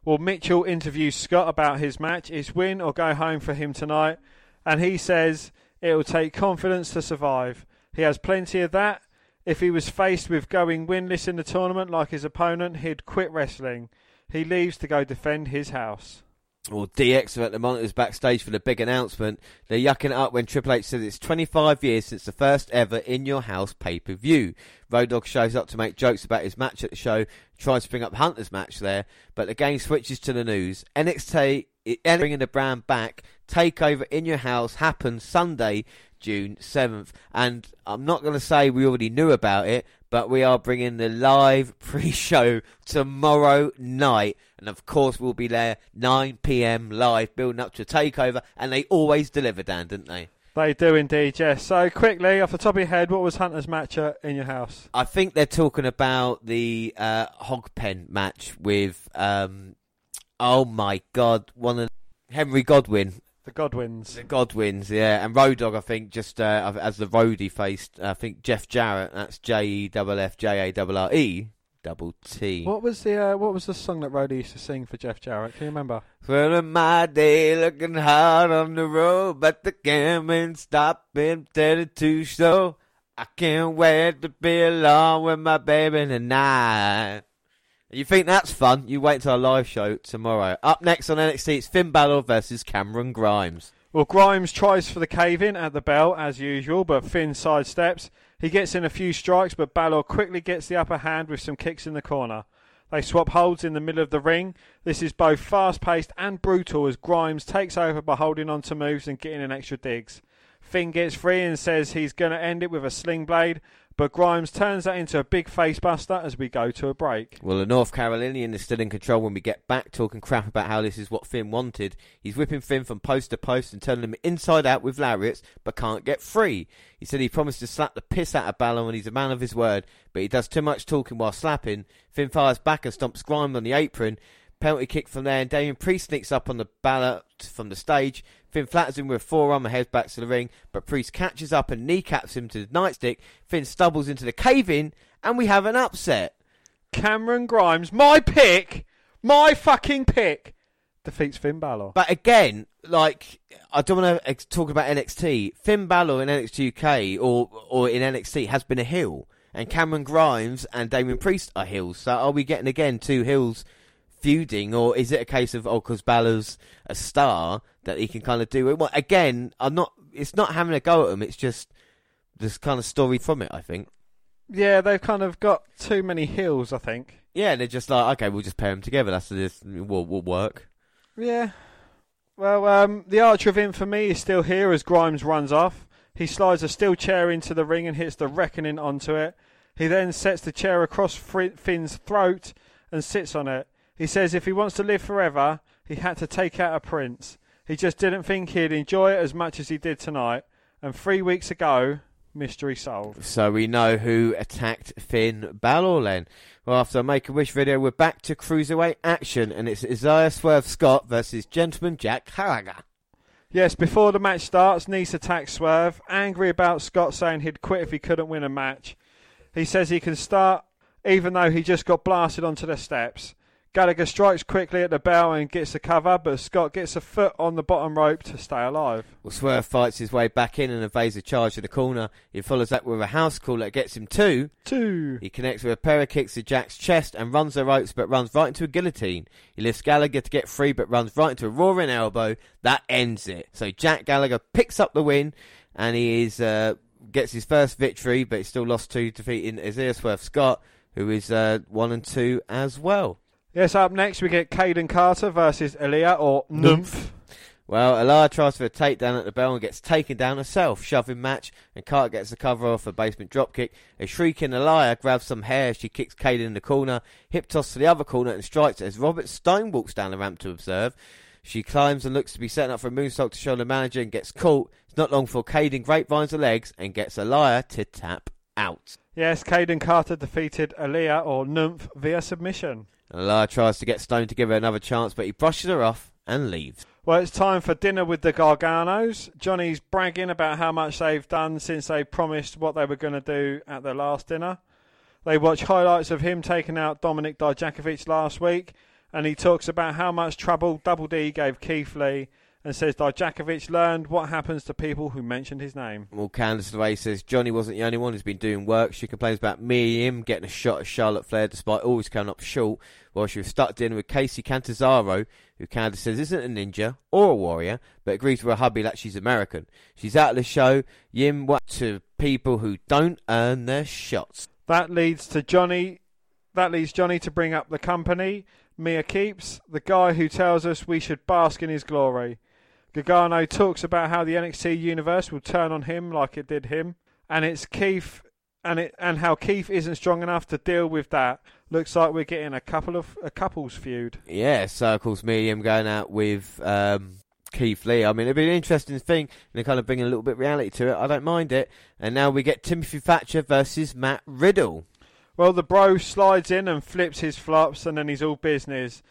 Well, Mitchell interviews Scott about his match. Is win or go home for him tonight? And he says it will take confidence to survive. He has plenty of that. If he was faced with going winless in the tournament like his opponent, he'd quit wrestling. He leaves to go defend his house. Well, DX are at the monitors backstage for the big announcement. They're yucking it up when Triple H says it's 25 years since the first ever In Your House pay per view. Road Dogg shows up to make jokes about his match at the show, tries to bring up Hunter's match there, but the game switches to the news. NXT bringing the brand back. Takeover In Your House happens Sunday, June 7th. And I'm not going to say we already knew about it, but we are bringing the live [LAUGHS] pre-show tomorrow night. And of course, we'll be there 9 p.m. live, building up to takeover. And they always deliver, Dan, didn't they? They do indeed, yes. So quickly, off the top of your head, what was Hunter's match at in your house? I think they're talking about the uh, hog pen match with, um, oh my god, one of Henry Godwinn. The Godwinns. The Godwinns, yeah, and Road Dogg. I think just uh, as the roadie faced, I think Jeff Jarrett. That's J E F F J A R R E double T. What was the uh, what was the song that Rhodey used to sing for Jeff Jarrett? Can you remember? Well, my day, looking hard on the road, but the gammon stopping too slow. I can't wait to be alone with my baby tonight. You think that's fun? You wait till our live show tomorrow. Up next on NXT, it's Finn Balor versus Cameron Grimes. Well, Grimes tries for the cave in at the bell as usual, but Finn sidesteps. He gets in a few strikes, but Balor quickly gets the upper hand with some kicks in the corner. They swap holds in the middle of the ring. This is both fast paced and brutal as Grimes takes over by holding on to moves and getting in extra digs. Finn gets free and says he's going to end it with a sling blade, but Grimes turns that into a big face buster as we go to a break. Well, the North Carolinian is still in control when we get back, talking crap about how this is what Finn wanted. He's whipping Finn from post to post and turning him inside out with lariats, but can't get free. He said he promised to slap the piss out of Balor and he's a man of his word, but he does too much talking while slapping. Finn fires back and stomps Grimes on the apron. Penalty kick from there, and Damien Priest sneaks up on the Balor from the stage. Finn flattens him with a forearm and heads back to the ring, but Priest catches up and kneecaps him to the nightstick. Finn stumbles into the cave in, and we have an upset. Cameron Grimes, my pick, my fucking pick, defeats Finn Balor. But again, like I don't want to talk about NXT. Finn Balor in NXT UK or or in NXT has been a heel, and Cameron Grimes and Damien Priest are heels. So are we getting again two heels feuding, or is it a case of oh, because Balor's a star that he can kind of do it? Well, again, I'm not. It's not having a go at him. It's just this kind of story from it. I think. Yeah, they've kind of got too many heels, I think. Yeah, they're just like, okay, we'll just pair them together. That's this will will work. Yeah. Well, um, the Archer of Infamy is still here as Grimes runs off. He slides a steel chair into the ring and hits the Reckoning onto it. He then sets the chair across Finn's throat and sits on it. He says if he wants to live forever, he had to take out a prince. He just didn't think he'd enjoy it as much as he did tonight. And three weeks ago, mystery solved. So we know who attacked Finn Balor then. Well, after a Make a Wish video, we're back to cruiserweight action, and it's Isaiah Swerve Scott versus Gentleman Jack Gallagher. Yes, before the match starts, Nese attacks Swerve, angry about Scott saying he'd quit if he couldn't win a match. He says he can start even though he just got blasted onto the steps. Gallagher strikes quickly at the bell and gets the cover, but Scott gets a foot on the bottom rope to stay alive. Well, Swerve fights his way back in and evades a charge to the corner. He follows that with a house call that gets him two. Two. He connects with a pair of kicks to Jack's chest and runs the ropes, but runs right into a guillotine. He lifts Gallagher to get free, but runs right into a roaring elbow. That ends it. So Jack Gallagher picks up the win, and he is uh, gets his first victory, but he still lost two, defeating Isaiah Swerve Scott, who is uh, one and two as well. Yes, up next we get Kayden Carter versus Elia or Nymph. Well, Elia tries for a takedown at the bell and gets taken down herself, shoving match, and Carter gets the cover off a basement dropkick. A shrieking Elia grabs some hair, she kicks Kayden in the corner, hip toss to the other corner and strikes as Robert Stone walks down the ramp to observe. She climbs and looks to be setting up for a moonsault to show the manager and gets caught. It's not long before Kayden grapevines the legs and gets Elia to tap out. Yes, Kayden Carter defeated Elia or Nymph via submission. Elia tries to get Stone to give her another chance, but he brushes her off and leaves. Well, it's time for dinner with the Garganos. Johnny's bragging about how much they've done since they promised what they were going to do at their last dinner. They watch highlights of him taking out Dominik Dijakovic last week, and he talks about how much trouble Double D gave Keith Lee and says Dijakovic learned what happens to people who mentioned his name. Well, Candice LeRae says Johnny wasn't the only one who's been doing work. She complains about Mia Yim getting a shot at Charlotte Flair despite always coming up short while she was stuck dinner with Kacy Catanzaro, who Candice says isn't a ninja or a warrior, but agrees with her hubby that she's American. She's out of the show, Yim what to people who don't earn their shots. That leads to Johnny that leads Johnny to bring up the company, Mia Keeps, the guy who tells us we should bask in his glory. Gargano talks about how the NXT universe will turn on him like it did him, and it's Keith and it and how Keith isn't strong enough to deal with that. Looks like we're getting a couple of a couples feud. Yeah, circles Mia Yim going out with um, Keith Lee. I mean, it'd be an interesting thing, and they kind of bring a little bit of reality to it. I don't mind it. And now we get Timothy Thatcher versus Matt Riddle. Well, the bro slides in and flips his flops, and then he's all business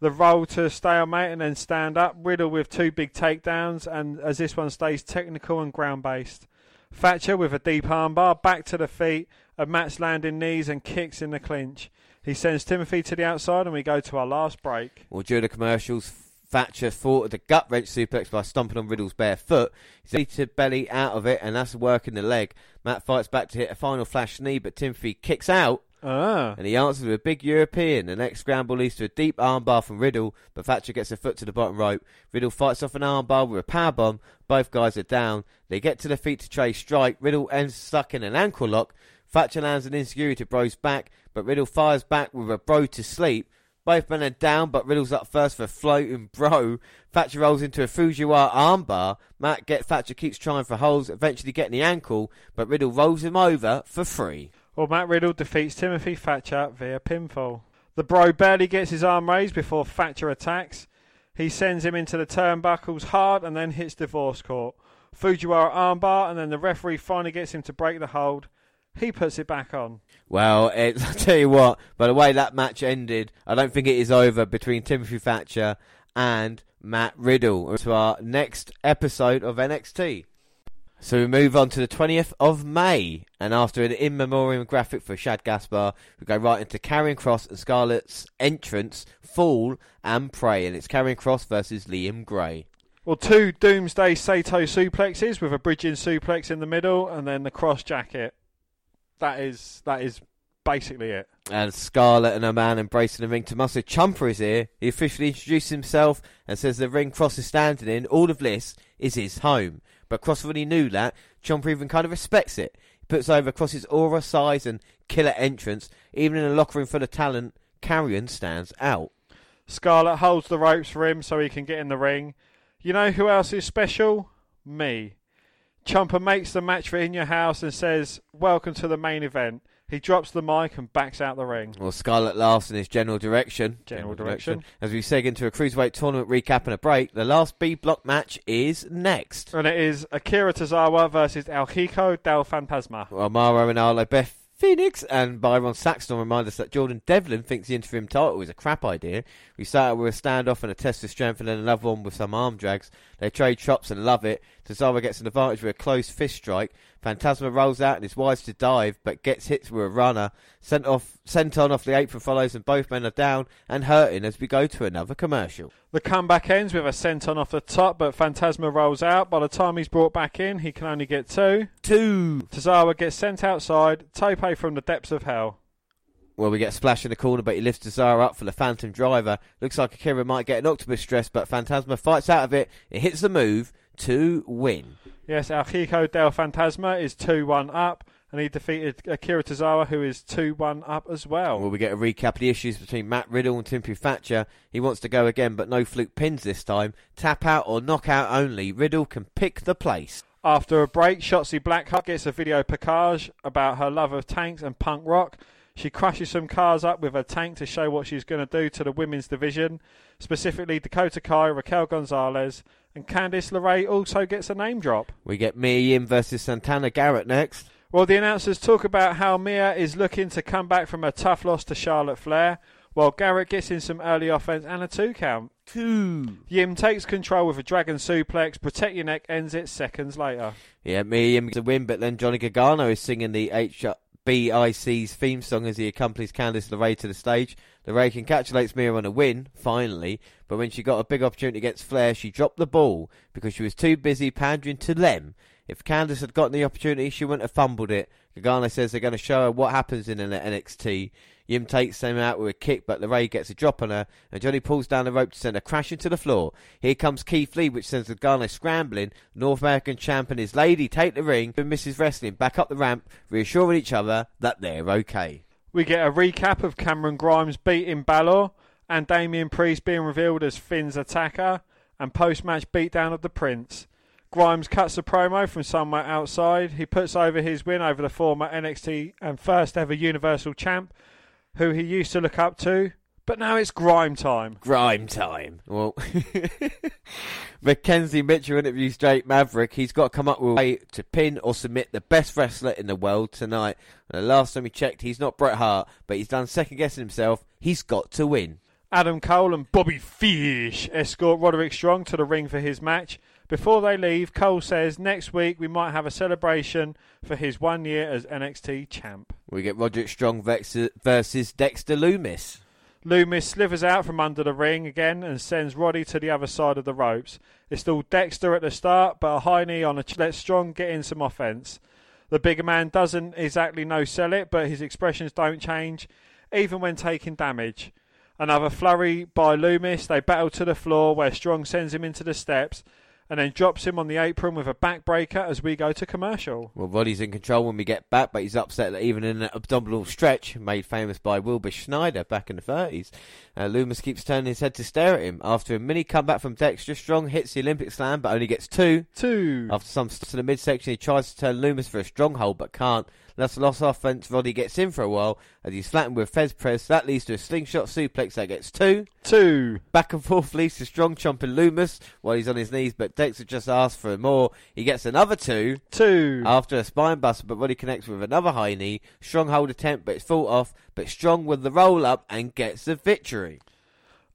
the roll to stalemate and then stand up. Riddle with two big takedowns, and as this one stays technical and ground based. Thatcher with a deep armbar, back to the feet, a match landing knees and kicks in the clinch. He sends Timothy to the outside, and we go to our last break. Well, during the commercials, Thatcher fought the gut wrench suplex by stomping on Riddle's bare foot. He's seated belly out of it, and that's working the leg. Matt fights back to hit a final flash knee, but Timothy kicks out Ah. And he answers with a big European. The next scramble leads to a deep armbar from Riddle, but Thatcher gets a foot to the bottom rope. Riddle fights off an armbar with a power bomb. Both guys are down. They get to the feet to trade strike. Riddle ends stuck in an ankle lock. Thatcher lands an insecurity to Bro's back, but Riddle fires back with a Bro to sleep. Both men are down, but Riddle's up first for floating Bro. Thatcher rolls into a Fujiwara armbar. Matt get Thatcher keeps trying for holes, eventually getting the ankle, but Riddle rolls him over for free. Well, Matt Riddle defeats Timothy Thatcher via pinfall. The bro barely gets his arm raised before Thatcher attacks. He sends him into the turnbuckles hard and then hits divorce court. Fujiwara armbar and then the referee finally gets him to break the hold. He puts it back on. Well, [LAUGHS] it, I'll tell you what, by the way that match ended, I don't think it is over between Timothy Thatcher and Matt Riddle. To our next episode of NXT. So we move on to the 20th of May, and after an in memoriam graphic for Shad Gaspard, we go right into Karrion Cross and Scarlett's entrance, Fall and Pray, and it's Karrion Cross versus Liam Gray. Well, two Doomsday Saito suplexes with a bridging suplex in the middle, and then the cross jacket. That is that is basically it. And Scarlett and her man embracing the ring. Tommaso Ciampa is here. He officially introduces himself and says the ring Cross is standing in, all of this, is his home. But Kross already knew that. Ciampa even kind of respects it. He puts over across his aura, size, and killer entrance. Even in a locker room full of talent, Karrion stands out. Scarlett holds the ropes for him so he can get in the ring. You know who else is special? Me. Ciampa makes the match for In Your House and says, Welcome to the main event. He drops the mic and backs out the ring. Well, Scarlett laughs in his general direction. General direction. As we seg into a cruiserweight tournament recap and a break, the last B block match is next. And it is Akira Tozawa versus El Hijo del Fantasma. Well, Mauro Ranallo Beth Phoenix and Byron Saxton remind us that Jordan Devlin thinks the interim title is a crap idea. We start with a standoff and a test of strength and then another one with some arm drags. They trade chops and love it. Tozawa gets an advantage with a close fist strike. Fantasma rolls out and is wise to dive, but gets hit with a runner. Sent off, senton off the apron follows, and both men are down and hurting as we go to another commercial. The comeback ends with a senton off the top, but Fantasma rolls out. By the time he's brought back in, he can only get two. Two. Tozawa gets sent outside, Tope from the depths of hell. Well, we get a splash in the corner, but he lifts Tozawa up for the Phantom Driver. Looks like Akira might get an octopus dress, but Fantasma fights out of it. It hits the move to win. Yes, El Hijo del Fantasma is 2 1 up, and he defeated Akira Tozawa, who is 2 1 up as well. Well, we get a recap of the issues between Matt Riddle and Timothy Thatcher. He wants to go again, but no fluke pins this time. Tap out or knockout only. Riddle can pick the place. After a break, Shotzi Blackheart gets a video package about her love of tanks and punk rock. She crushes some cars up with a tank to show what she's going to do to the women's division, specifically Dakota Kai, Raquel Gonzalez, and Candice LeRae also gets a name drop. We get Mia Yim versus Santana Garrett next. Well, the announcers talk about how Mia is looking to come back from a tough loss to Charlotte Flair, while Garrett gets in some early offense and a two count. Two. Yim takes control with a dragon suplex, protect your neck, ends it seconds later. Yeah, Mia Yim gets a win, but then Johnny Gargano is singing the HBIC's theme song as he accompanies Candice LeRae to the stage. LeRae congratulates Mia on a win, finally, but when she got a big opportunity against Flair, she dropped the ball because she was too busy pandering to them. If Candice had gotten the opportunity, she wouldn't have fumbled it. Gargano says they're going to show her what happens in an NXT. Yim takes them out with a kick, but LeRae gets a drop on her, and Johnny pulls down the rope to send her crashing to the floor. Here comes Keith Lee, which sends Gargano scrambling. North American champ and his lady take the ring, and Mrs. Wrestling back up the ramp, reassuring each other that they're okay. We get a recap of Cameron Grimes beating Balor, and Damien Priest being revealed as Finn's attacker, and post-match beatdown of the Prince. Grimes cuts a promo from somewhere outside. He puts over his win over the former NXT and first ever Universal Champ, who he used to look up to. But now it's grime time. Grime time. Well, [LAUGHS] Mackenzie Mitchell interviews Jake Maverick. He's got to come up with a way to pin or submit the best wrestler in the world tonight. And the last time he checked, he's not Bret Hart, but he's done second guessing himself. He's got to win. Adam Cole and Bobby Fish escort Roderick Strong to the ring for his match. Before they leave, Cole says next week we might have a celebration for his one year as NXT champ. We get Roderick Strong versus Dexter Lumis. Lumis slithers out from under the ring again and sends Roddy to the other side of the ropes. It's still Dexter at the start, but a high knee on a ch- let Strong get in some offense. The bigger man doesn't exactly no sell it, but his expressions don't change, even when taking damage. Another flurry by Lumis. They battle to the floor where Strong sends him into the steps and then drops him on the apron with a backbreaker as we go to commercial. Well, Roddy's in control when we get back, but he's upset that even in an abdominal stretch made famous by Wilbur Snyder back in the 30s, uh, Lumis keeps turning his head to stare at him. After a mini comeback from Dexter, Strong hits the Olympic slam, but only gets two. Two. After some stuff to the midsection, he tries to turn Lumis for a stronghold, but can't. That's a loss offense. Roddy gets in for a while as he's flattened with Fez press. That leads to a slingshot suplex that gets two. Two. Back and forth leads to strong chomping Lumis while he's on his knees, but Dexter just asks for more. He gets another two. Two. After a spine buster, but Roddy connects with another high knee. Strong hold attempt, but it's fought off. But Strong with the roll up and gets the victory.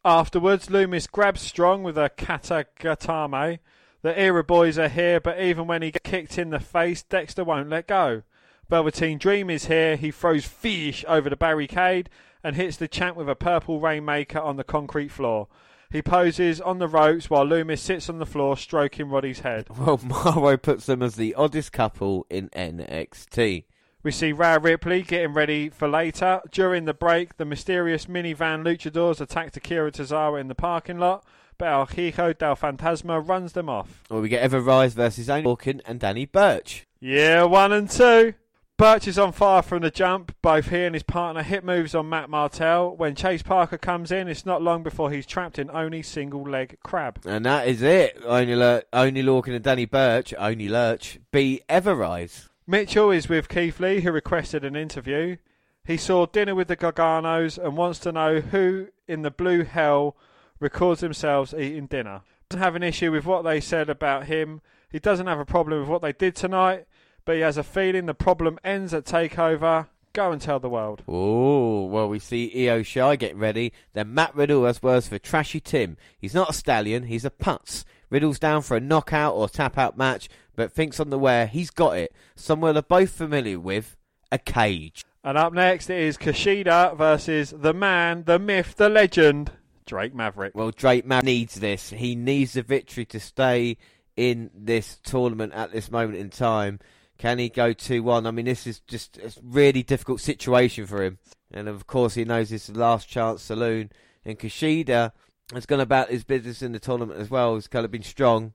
Afterwards, Lumis grabs Strong with a katagatame. The era boys are here, but even when he gets kicked in the face, Dexter won't let go. Velveteen Dream is here. He throws fish over the barricade and hits the champ with a purple rainmaker on the concrete floor. He poses on the ropes while Lumis sits on the floor stroking Roddy's head. [LAUGHS] Well, Mauro puts them as the oddest couple in NXT. We see Rhea Ripley getting ready for later. During the break, the mysterious minivan luchadors attack Akira Tozawa in the parking lot, but El Hijo del Fantasma runs them off. Well, we get Ever Rise versus Oney Lorcan and Danny Burch. Yeah, one and two. Burch is on fire from the jump. Both he and his partner hit moves on Matt Martel. When Chase Parker comes in, it's not long before he's trapped in only single leg crab. And that is it. Only, Lur- only Lorcan and Danny Burch, only Lurch, beat Everrise. Mitchell is with Keith Lee, who requested an interview. He saw Dinner with the Garganos and wants to know who in the blue hell records themselves eating dinner. Doesn't have an issue with what they said about him. He doesn't have a problem with what they did tonight, but he has a feeling the problem ends at Takeover. Go and tell the world. Oh, well, we see Io Shirai get ready. Then Matt Riddle has words for Trashy Tim. He's not a stallion, he's a putz. Riddle's down for a knockout or tap out match, but thinks on the where he's got it. Somewhere they're both familiar with a cage. And up next it is Kushida versus the man, the myth, the legend, Drake Maverick. Well, Drake Maverick needs this. He needs the victory to stay in this tournament at this moment in time. Can he go 2 1? I mean, this is just a really difficult situation for him. And of course, he knows the last chance saloon. And Kushida has gone about his business in the tournament as well. He's kind of been strong.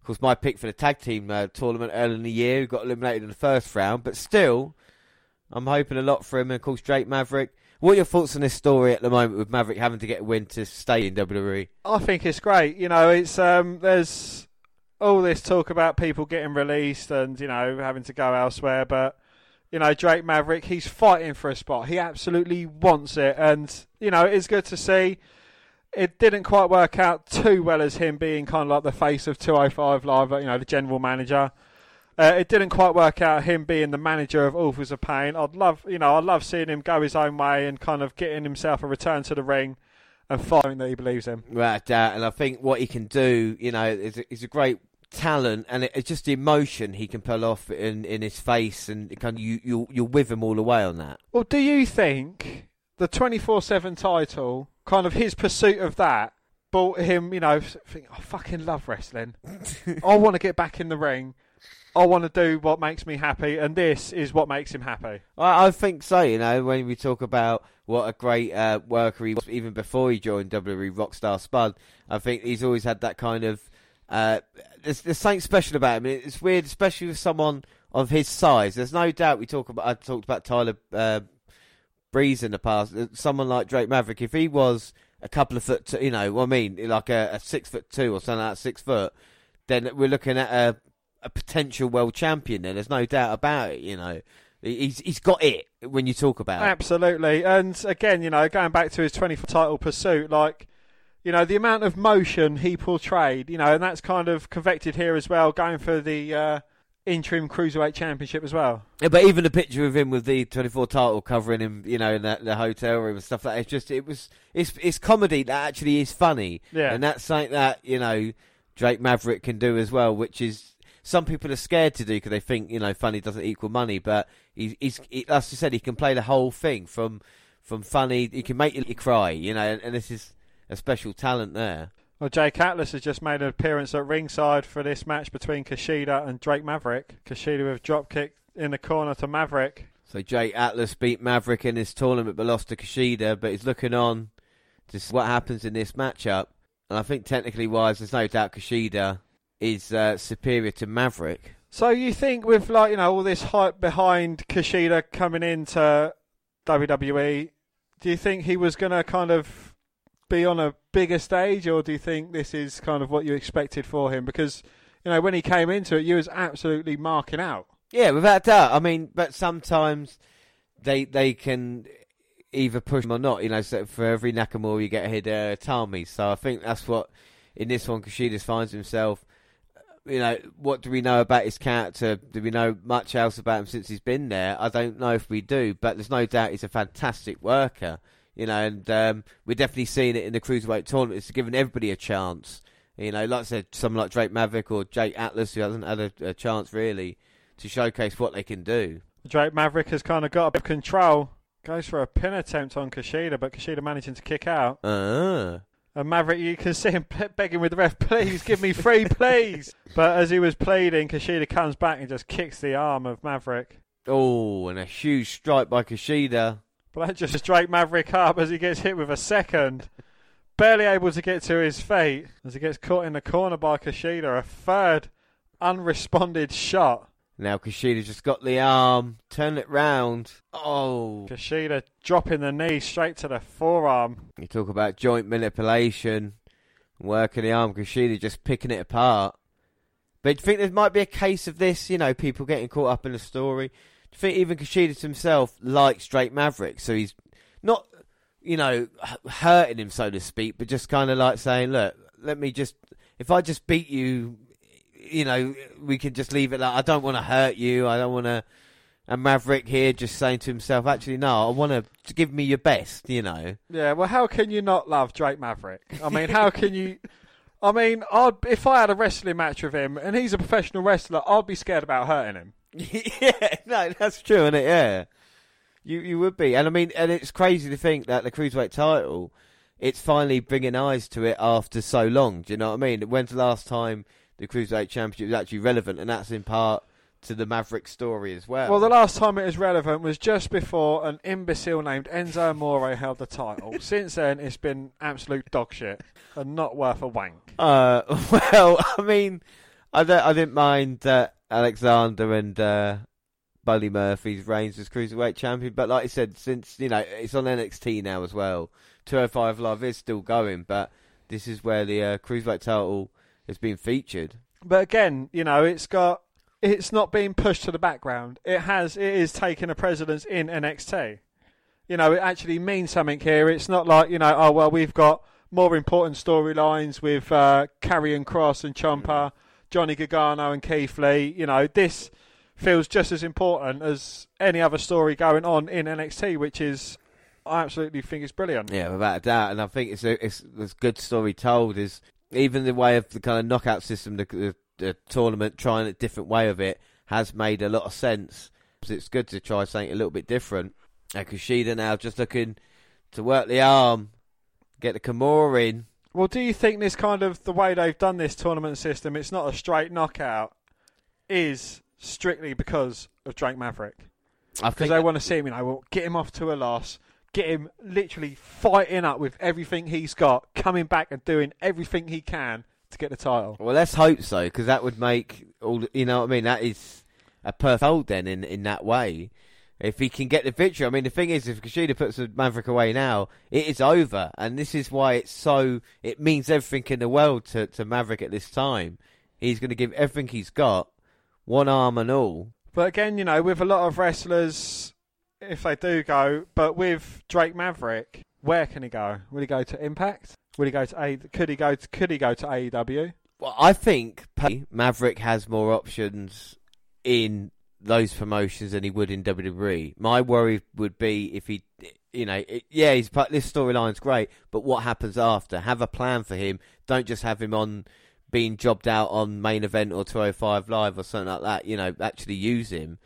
Of course, my pick for the tag team uh, tournament early in the year, got eliminated in the first round. But still, I'm hoping a lot for him. And of course, Drake Maverick. What are your thoughts on this story at the moment with Maverick having to get a win to stay in WWE? I think it's great. You know, it's um, there's all this talk about people getting released and you know having to go elsewhere, but you know Drake Maverick, he's fighting for a spot. He absolutely wants it, and you know it's good to see. It didn't quite work out too well as him being kind of like the face of 205 Live, you know, the general manager. Uh, it didn't quite work out him being the manager of Authors of Pain. I'd love, you know, I'd love seeing him go his own way and kind of getting himself a return to the ring and fighting that he believes in. Right, uh, and I think what he can do, you know, is is a great talent, and it, it's just the emotion he can pull off in, in his face, and kind of you you you're with him all the way on that. Well, do you think the 24 7 title, kind of his pursuit of that, brought him, you know, think, I fucking love wrestling. [LAUGHS] I want to get back in the ring. I want to do what makes me happy, and this is what makes him happy. I, I think so. You know, when we talk about what a great uh, worker he was, even before he joined WWE Rockstar Spud, I think he's always had that kind of. Uh, there's, there's something special about him. It's weird, especially with someone of his size. There's no doubt we talk about. I talked about Tyler uh, Breeze in the past. Someone like Drake Maverick, if he was a couple of foot, two, you know, what I mean, like a, a six foot two or something like six foot, then we're looking at a a potential world champion. There, there's no doubt about it. You know, he's he's got it when you talk about it. Absolutely, and again, you know, going back to his 24 title pursuit, like. You know the amount of motion he portrayed, you know, and that's kind of convected here as well, going for the uh, interim cruiserweight championship as well. Yeah, but even the picture of him with the 24 title covering him, you know, in the, the hotel room and stuff like that, it's just, it was, it's, it's comedy that actually is funny. Yeah. And that's something that, you know, Drake Maverick can do as well, which is, some people are scared to do because they think, you know, funny doesn't equal money, but he's, he's, he, as you said, he can play the whole thing from, from funny, he can make you cry, you know, and, and this is a special talent there. Well, Jake Atlas has just made an appearance at ringside for this match between Kushida and Drake Maverick. Kushida with drop kick in the corner to Maverick. So Jake Atlas beat Maverick in this tournament but lost to Kushida, but he's looking on to see what happens in this matchup. And I think technically wise, there's no doubt Kushida is uh, superior to Maverick. So you think with like you know all this hype behind Kushida coming into WWE, do you think he was going to kind of be on a bigger stage, or do you think this is kind of what you expected for him? Because you know when he came into it, you was absolutely marking out. Yeah, without doubt. I mean, but sometimes they they can either push him or not. You know, so for every Nakamura you get a Hideo uh, Itami. So I think that's what in this one Kushida finds himself. Uh, you know, what do we know about his character? Do we know much else about him since he's been there? I don't know if we do, but there's no doubt he's a fantastic worker. You know, and um, we're definitely seeing it in the cruiserweight tournament. It's giving everybody a chance. You know, like I said, someone like Drake Maverick or Jake Atlas, who hasn't had a, a chance really to showcase what they can do. Drake Maverick has kind of got a bit of control. Goes for a pin attempt on Kushida, but Kushida managing to kick out. Ah. And Maverick, you can see him begging with the ref, please give me free, please. [LAUGHS] but as he was pleading, Kushida comes back and just kicks the arm of Maverick. Oh, and a huge strike by Kushida. But that just Drake Maverick up as he gets hit with a second. Barely able to get to his feet as he gets caught in the corner by Kushida. A third unresponded shot. Now Kushida just got the arm, turn it round. Oh, Kushida dropping the knee straight to the forearm. you talk about joint manipulation, working the arm. Kushida just picking it apart. But do you think there might be a case of this? You know, people getting caught up in the story. You think even Kushida himself likes Drake Maverick, so he's not, you know, hurting him so to speak, but just kind of like saying, "Look, let me just, if I just beat you, you know, we can just leave it like I don't want to hurt you. I don't want to." And Maverick here just saying to himself, "Actually, no, I want to give me your best," you know. Yeah, well, how can you not love Drake Maverick? I mean, how can you? I mean, I'd, if I had a wrestling match with him and he's a professional wrestler, I'd be scared about hurting him. [LAUGHS] yeah, no, that's true, isn't it? Yeah, you you would be, and I mean, and it's crazy to think that the cruiserweight title, it's finally bringing eyes to it after so long. Do you know what I mean? When's the last time the cruiserweight championship was actually relevant, and that's in part to the Maverick story as well. Well, the last time it was relevant was just before an imbecile named Enzo Amore held the title. [LAUGHS] Since then, it's been absolute dog shit and not worth a wank. Uh, [LAUGHS] well, I mean, I don't, I didn't mind that Alexander and uh, Buddy Murphy's reigns as cruiserweight champion, but like I said, since you know it's on NXT now as well, 205 Live is still going, but this is where the uh, cruiserweight title has been featured. But again, you know, it's got it's not being pushed to the background. It has it is taking a precedence in NXT. You know, it actually means something here. It's not like you know, oh well, we've got more important storylines with uh, Karrion Cross and Ciampa, Johnny Gargano and Keith Lee. You know, this feels just as important as any other story going on in NXT, which is I absolutely think is brilliant. Yeah, without a doubt, and I think it's a it's, it's good story told. Is even the way of the kind of knockout system, the, the, the tournament trying a different way of it has made a lot of sense. It's good to try something a little bit different. And Kushida now just looking to work the arm, get the Kimura in. Well, do you think this kind of the way they've done this tournament system, it's not a straight knockout, is strictly because of Drake Maverick? Because they want to see him, you know, well, get him off to a loss, get him literally fighting up with everything he's got, coming back and doing everything he can to get the title. Well, let's hope so, because that would make all you know what I mean. That is a perfect hold then in in that way. If he can get the victory, I mean, the thing is, if Kushida puts Maverick away now, it is over, and this is why it's so. It means everything in the world to to Maverick at this time. He's going to give everything he's got, one arm and all. But again, you know, with a lot of wrestlers, if they do go, but with Drake Maverick, where can he go? Will he go to Impact? Will he go to A? Could he go to? Could he go to AEW? Well, I think Maverick has more options in those promotions than he would in WWE. My worry would be if he, you know, it, yeah, he's this storyline's great, but what happens after? Have a plan for him. Don't just have him on being jobbed out on main event or 205 live or something like that. You know, actually use him.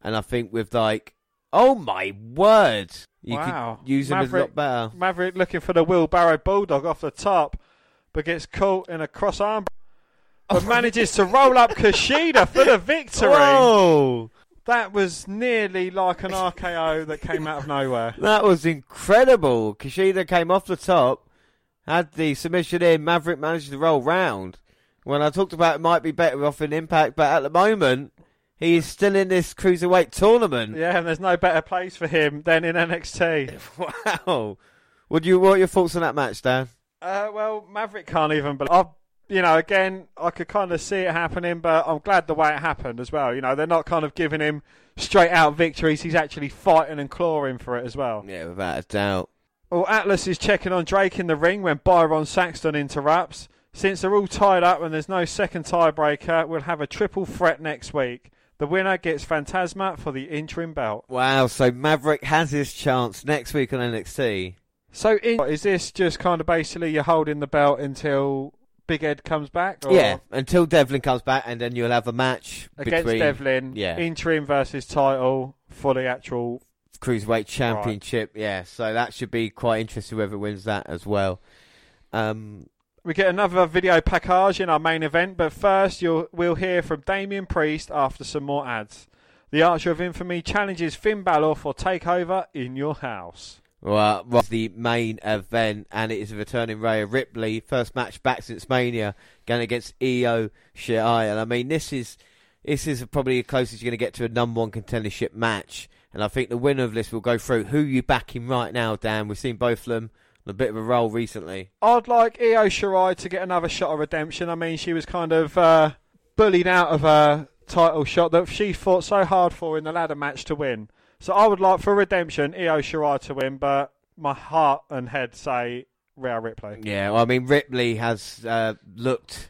And I think with like, oh my word, you Wow. could use him as a lot better. Maverick looking for the wheelbarrow bulldog off the top, but gets caught in a cross arm. But manages to roll up Kushida for the victory. Whoa! That was nearly like an RKO that came out of nowhere. [LAUGHS] That was incredible. Kushida came off the top, had the submission in. Maverick managed to roll round. When I talked about it might be better off in Impact, but at the moment he is still in this cruiserweight tournament. Yeah, and there's no better place for him than in NXT. [LAUGHS] Wow. Would you? What are your thoughts on that match, Dan? Uh, well, Maverick can't even you know, again, I could kind of see it happening, but I'm glad the way it happened as well. You know, they're not kind of giving him straight out victories. He's actually fighting and clawing for it as well. Yeah, without a doubt. Well, Atlas is checking on Drake in the ring when Byron Saxton interrupts. Since they're all tied up and there's no second tiebreaker, we'll have a triple threat next week. The winner gets Fantasma for the interim belt. Wow. So Maverick has his chance next week on NXT. So, in, is this just kind of basically you're holding the belt until Big Ed comes back? Or Yeah, until Devlin comes back, and then you'll have a match Against between Devlin, yeah. interim versus title for the actual. cruiserweight championship. Yeah, so that should be quite interesting whoever wins that as well. Um, We get another video package in our main event, but first you'll we'll hear from Damien Priest after some more ads. The Archer of Infamy challenges Finn Balor for takeover in your house. Well, was the main event, and it is returning Rhea Ripley, first match back since Mania, going against Io Shirai. And I mean, this is this is probably the closest you're going to get to a number one contendership match. And I think the winner of this will go through. Who you backing right now, Dan? We've seen both of them on a bit of a roll recently. I'd like Io Shirai to get another shot of redemption. I mean, she was kind of uh, bullied out of her title shot that she fought so hard for in the ladder match to win. So I would like for redemption Io Shirai to win, but my heart and head say Rhea Ripley. Yeah, well, I mean, Ripley has uh, looked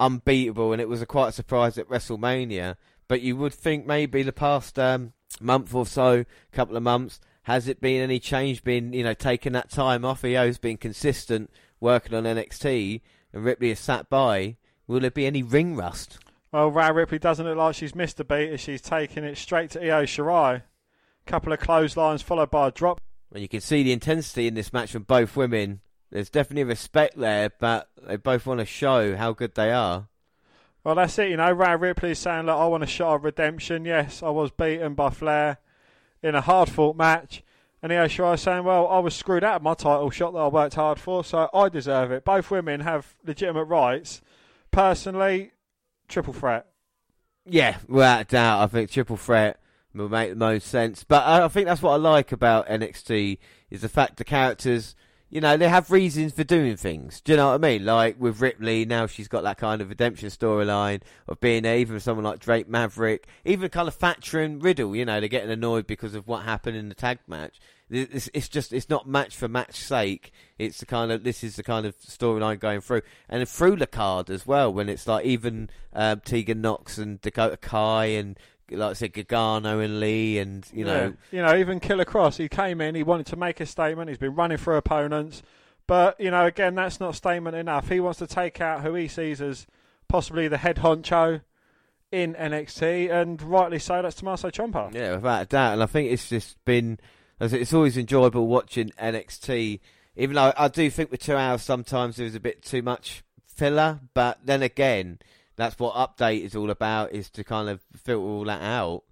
unbeatable, and it was a quite a surprise at WrestleMania. But you would think maybe the past um, month or so, couple of months, has it been any change? Been you know taking that time off? Io's been consistent working on NXT, and Ripley has sat by. Will there be any ring rust? Well, Rhea Ripley doesn't look like she's missed a beat as she's taking it straight to Io Shirai. Couple of clotheslines followed by a drop. And you can see the intensity in this match from both women. There's definitely respect there, but they both want to show how good they are. Well, that's it. You know, Rhea Ripley is saying, "Look, I want a shot of redemption. Yes, I was beaten by Flair in a hard-fought match." And Io Shirai saying, "Well, I was screwed out of my title shot that I worked hard for, so I deserve it." Both women have legitimate rights. Personally, triple threat. Yeah, without a doubt, I think triple threat will make the most sense. But I think that's what I like about NXT is the fact the characters, you know, they have reasons for doing things. Do you know what I mean? Like with Ripley, now she's got that kind of redemption storyline of being there, even with someone like Drake Maverick, even kind of Thatcher and Riddle, you know, they're getting annoyed because of what happened in the tag match. It's, it's just it's not match for match sake. It's the kind of this is the kind of storyline going through, and through the card as well. When it's like even um, Tegan Nox and Dakota Kai and like I said, Gargano and Lee, and you know, yeah. you know, even Killer Kross. He came in, he wanted to make a statement. He's been running for opponents, but you know, again, that's not statement enough. He wants to take out who he sees as possibly the head honcho in NXT, and rightly so. That's Tommaso Ciampa. Yeah, without a doubt. And I think it's just been it's always enjoyable watching NXT, even though I do think the two hours sometimes there was a bit too much filler. But then again, that's what update is all about, is to kind of filter all that out.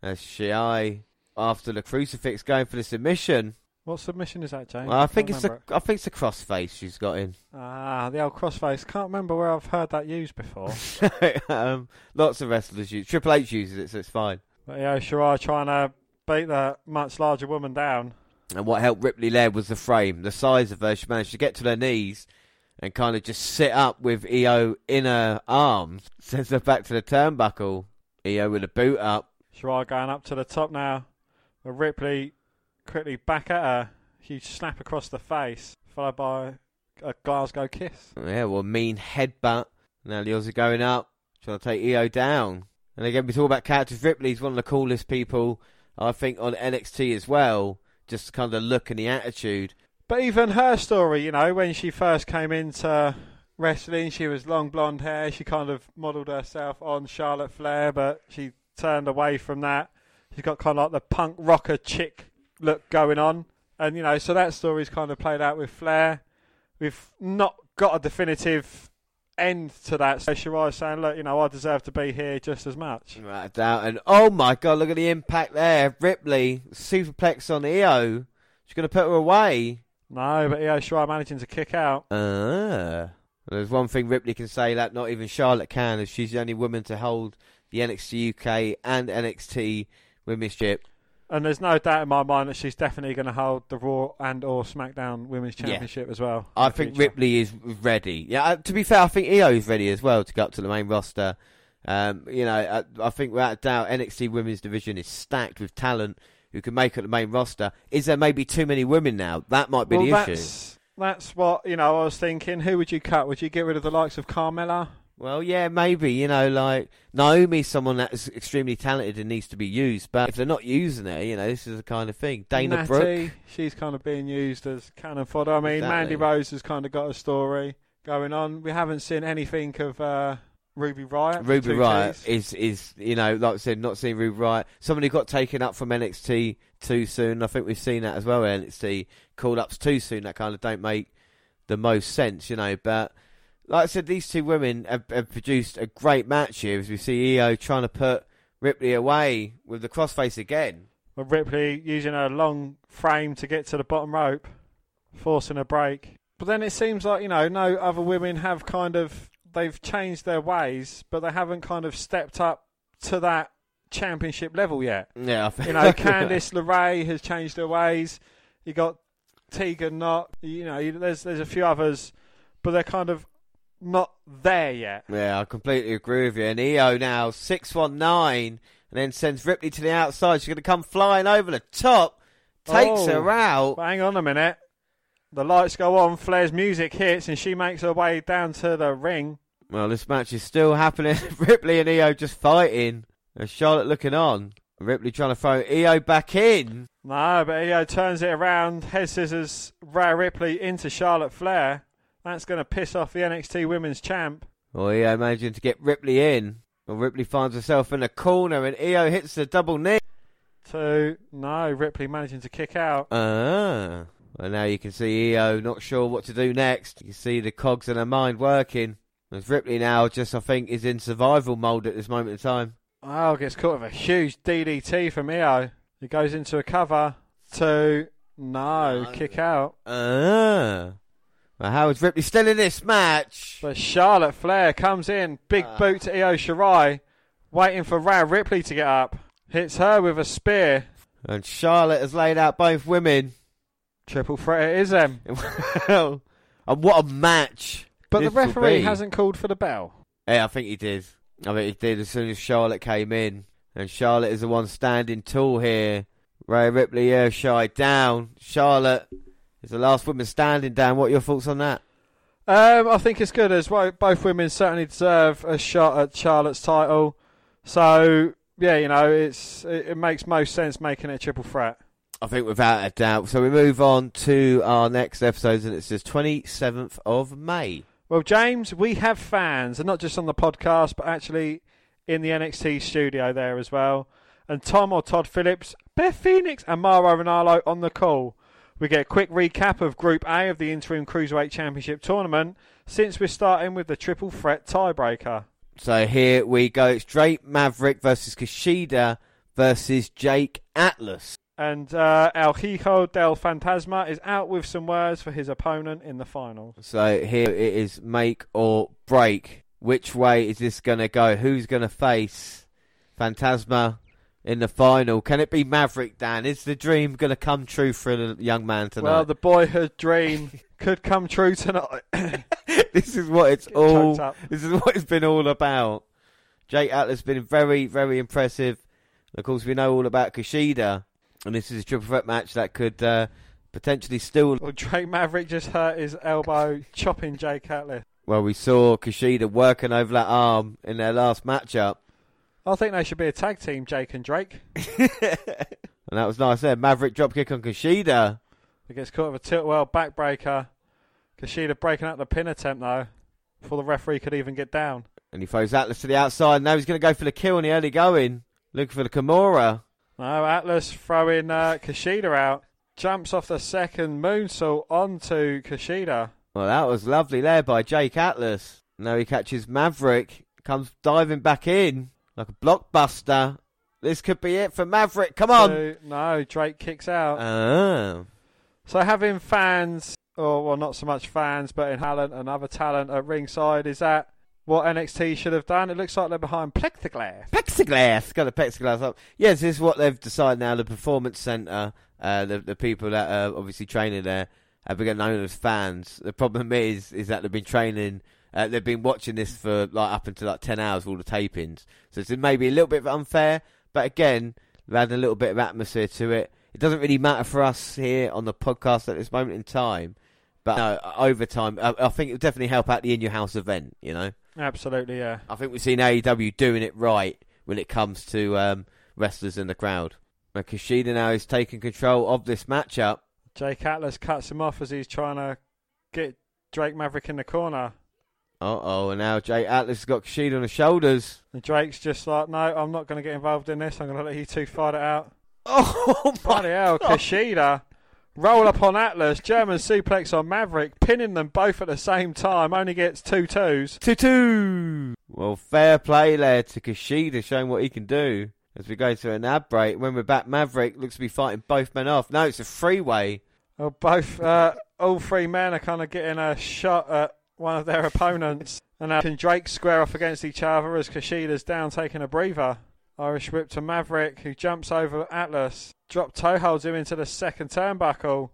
As Shirai, after the crucifix, going for the submission. What submission is that, James? Well, I, I think it's the it. I think it's the crossface she's got in. Ah, the old crossface. Can't remember where I've heard that used before. [LAUGHS] um, lots of wrestlers use. Triple H uses it, so it's fine. But yeah, Shirai trying to beat that much larger woman down. And what helped Ripley there was the frame, the size of her. She managed to get to her knees and kind of just sit up with Io in her arms, [LAUGHS] sends her back to the turnbuckle. Io with a boot up. Shirai going up to the top now. But Ripley quickly back at her. Huge slap across the face, followed by a Glasgow kiss. Yeah, well, mean headbutt. Now the Aussie going up, trying to take Io down. And again, we talk about characters. Ripley's one of the coolest people I think on NXT as well, just kind of the look and the attitude. But even her story, you know, when she first came into wrestling, she was long blonde hair. She kind of modelled herself on Charlotte Flair, but she turned away from that. She's got kind of like the punk rocker chick look going on. And, you know, so that story's kind of played out with Flair. We've not got a definitive end to that. So Shirai saying, look, you know, I deserve to be here just as much. Right, doubt. And oh my god, look at the impact there. Ripley, superplex on Io. She's going to put her away. No, but Io Shirai managing to kick out. Ah. There's one thing Ripley can say that not even Charlotte can, as she's the only woman to hold the NXT UK and NXT Women's Chip. And there's no doubt in my mind that she's definitely going to hold the Raw and or SmackDown Women's Championship yeah. as well. I think future. Ripley is ready. Yeah, uh, to be fair, I think Io is ready as well to go up to the main roster. Um, you know, I, I, think without a doubt, NXT Women's division is stacked with talent who can make it the main roster. Is there maybe too many women now? That might be well, the that's, issue. That's what you know. I was thinking. Who would you cut? Would you get rid of the likes of Carmella? Well, yeah, maybe. You know, like Naomi's someone that's extremely talented and needs to be used, but if they're not using her, you know, this is the kind of thing. Dana Natty, Brooke, she's kind of being used as cannon fodder. I mean, exactly. Mandy Rose has kind of got a story going on. We haven't seen anything of uh, Ruby Riott. Ruby Riott is is you know, like I said, not seeing Ruby Riott. Somebody got taken up from NXT too soon. I think we've seen that as well. NXT call ups too soon. That kind of don't make the most sense, you know, but like I said, these two women have, have, produced a great match here as we see Io trying to put Ripley away with the crossface again. But Ripley using her long frame to get to the bottom rope, forcing a break. But then it seems like, you know, no other women have kind of, they've changed their ways, but they haven't kind of stepped up to that championship level yet. Yeah, I think You know, [LAUGHS] Candice LeRae has changed her ways. You got Tegan Knott. You know, you, there's there's a few others, but they're kind of not there yet. Yeah, I completely agree with you. And Io now six one nine, and then sends Ripley to the outside. She's going to come flying over the top, takes Oh. her out. Hang on a minute. The lights go on, Flair's music hits, and she makes her way down to the ring. Well, this match is still happening. [LAUGHS] Ripley and Io just fighting. And Charlotte looking on. Ripley trying to throw Io back in. No, but Io turns it around, head scissors Rhea Ripley into Charlotte Flair. That's going to piss off the NXT Women's Champ. Well, Io managing to get Ripley in. Well, Ripley finds herself in the corner, and Io hits the double knee. Two, no, Ripley managing to kick out. Ah. Well, now you can see Io not sure what to do next. You can see the cogs in her mind working. As Ripley now just, I think, is in survival mode at this moment in time. Oh, gets caught with a huge DDT from Io. He goes into a cover. Two, no, No. kick out. Ah. Well, how is Ripley still in this match? But Charlotte Flair comes in, big Ah. boot to Io Shirai, waiting for Rhea Ripley to get up. Hits her with a spear. And Charlotte has laid out both women. Triple threat it is them. [LAUGHS] well, and what a match. But the referee be. hasn't called for the bell. Yeah, I think he did. I think he did as soon as Charlotte came in. And Charlotte is the one standing tall here. Rhea Ripley, shy down. Charlotte is the last woman standing down. What are your thoughts on that? Um, I think it's good as well. Both women certainly deserve a shot at Charlotte's title. So yeah, you know, it's it, it makes most sense making it a triple threat. I think without a doubt. So we move on to our next episodes, and it's the 27th of May. Well, James, we have fans, and not just on the podcast, but actually in the NXT studio there as well. And Tom or Todd Phillips, Beth Phoenix, and Mauro Ranallo on the call. We get a quick recap of Group A of the Interim Cruiserweight Championship tournament, since we're starting with the triple threat tiebreaker. So here we go. It's Drake Maverick versus Kushida versus Jake Atlas. And uh, El Hijo del Fantasma is out with some words for his opponent in the final. So here it is make or break. Which way is this going to go? Who's going to face Fantasma in the final? Can it be Maverick, Dan? Is the dream going to come true for the young man tonight? Well, the boyhood dream [LAUGHS] could come true tonight. [LAUGHS] this is what it's Get all. This is what it's been all about. Jake Atlas has been very, very impressive. Of course, we know all about Kushida, and this is a triple threat match that could uh, potentially still. Well, Drake Maverick just hurt his elbow chopping Jake Atlas. Well, we saw Kushida working over that arm in their last matchup. I think they should be a tag team, Jake and Drake. [LAUGHS] and that was nice there. Maverick dropkick on Kushida. He gets caught with a tilt-a-whirl backbreaker. Kushida breaking out the pin attempt though, before the referee could even get down. And he throws Atlas to the outside. Now he's going to go for the kill in the early going. Looking for the Kimura. No, Atlas throwing uh, Kushida out. Jumps off the second moonsault onto Kushida. Well, that was lovely there by Jake Atlas. Now he catches Maverick. Comes diving back in like a blockbuster. This could be it for Maverick. Come on. Two- no, Drake kicks out. Ah. So having fans, or well, not so much fans, but in talent and other talent at ringside, is that what NXT should have done? It looks like they're behind plexiglass. Plexiglass. Got the plexiglass up. Yes, this is what they've decided now. The Performance Centre, uh, the, the people that are obviously training there, have become known as fans. The problem is, is that they've been training, uh, they've been watching this for like up until like 10 hours, all the tapings. So it's maybe a little bit unfair, but again, we've had a little bit of atmosphere to it. It doesn't really matter for us here on the podcast at this moment in time. But over time, I, I think it would definitely help out the in your house event, you know? Absolutely, yeah. I think we've seen AEW doing it right when it comes to um, wrestlers in the crowd. Now, Kushida now is taking control of this matchup. Jake Atlas cuts him off as he's trying to get Drake Maverick in the corner. Uh oh, and now Jake Atlas has got Kushida on the shoulders. And Drake's just like, no, I'm not going to get involved in this. I'm going to let you two fight it out. [LAUGHS] Oh my! Bloody hell, Kushida. Roll up on Atlas, German suplex on Maverick, pinning them both at the same time. Only gets two twos. Two two. Well, fair play there to Kushida, showing what he can do. As we go to an ad break, when we're back, Maverick looks to be fighting both men off. No, it's a freeway. Well, both, uh, all three men are kind of getting a shot at one of their opponents. And uh, can Drake square off against each other as Kushida's down taking a breather? Irish whip to Maverick, who jumps over Atlas. Drop toe holds him into the second turnbuckle.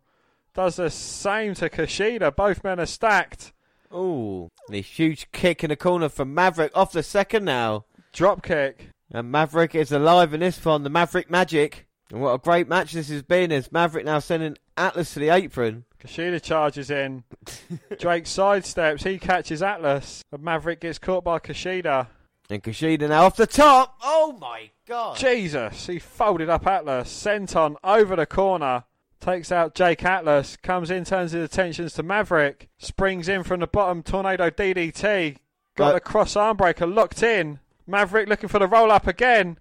Does the same to Kushida. Both men are stacked. Ooh, a huge kick in the corner from Maverick off the second now. Drop kick. And Maverick is alive in this one, the Maverick Magic. And what a great match this has been as Maverick now sending Atlas to the apron. Kushida charges in. [LAUGHS] Drake sidesteps. He catches Atlas. But Maverick gets caught by Kushida. And Kushida now off the top. Oh my god. Jesus, he folded up Atlas. Senton over the corner. Takes out Jake Atlas. Comes in, turns his attentions to Maverick. Springs in from the bottom. Tornado DDT. Got But- the cross arm breaker locked in. Maverick looking for the roll up again.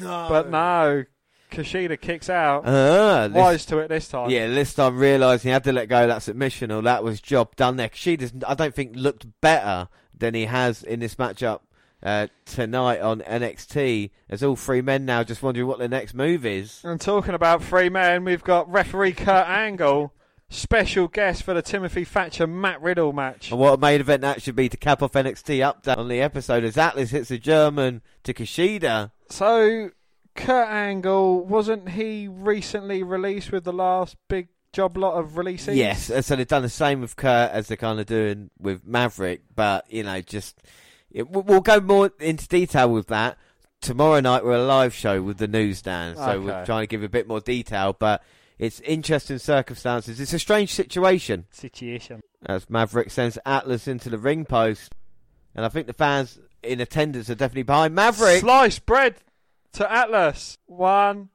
No. But no. Kushida kicks out. Ah, this- Wise to it this time. Yeah, this time realising he had to let go of that submission or that was job done there. Kushida's, I don't think, looked better than he has in this matchup uh, tonight on NXT. As all three men now just wondering what the next move is. And talking about three men, we've got referee Kurt Angle, special guest for the Timothy Thatcher Matt Riddle match. And what a main event that should be to cap off NXT update on the episode as Atlas hits a German to Kushida. So, Kurt Angle, wasn't he recently released with the last big job lot of releases? Yes, so they've done the same with Kurt as they're kind of doing with Maverick, but you know, just it, we'll go more into detail with that tomorrow night. We're a live show with the news, Dan, so we're trying to give a bit more detail. But it's interesting circumstances. It's a strange situation Situation. as Maverick sends Atlas into the ring post, and I think the fans in attendance are definitely behind Maverick. Slice bread to Atlas. One,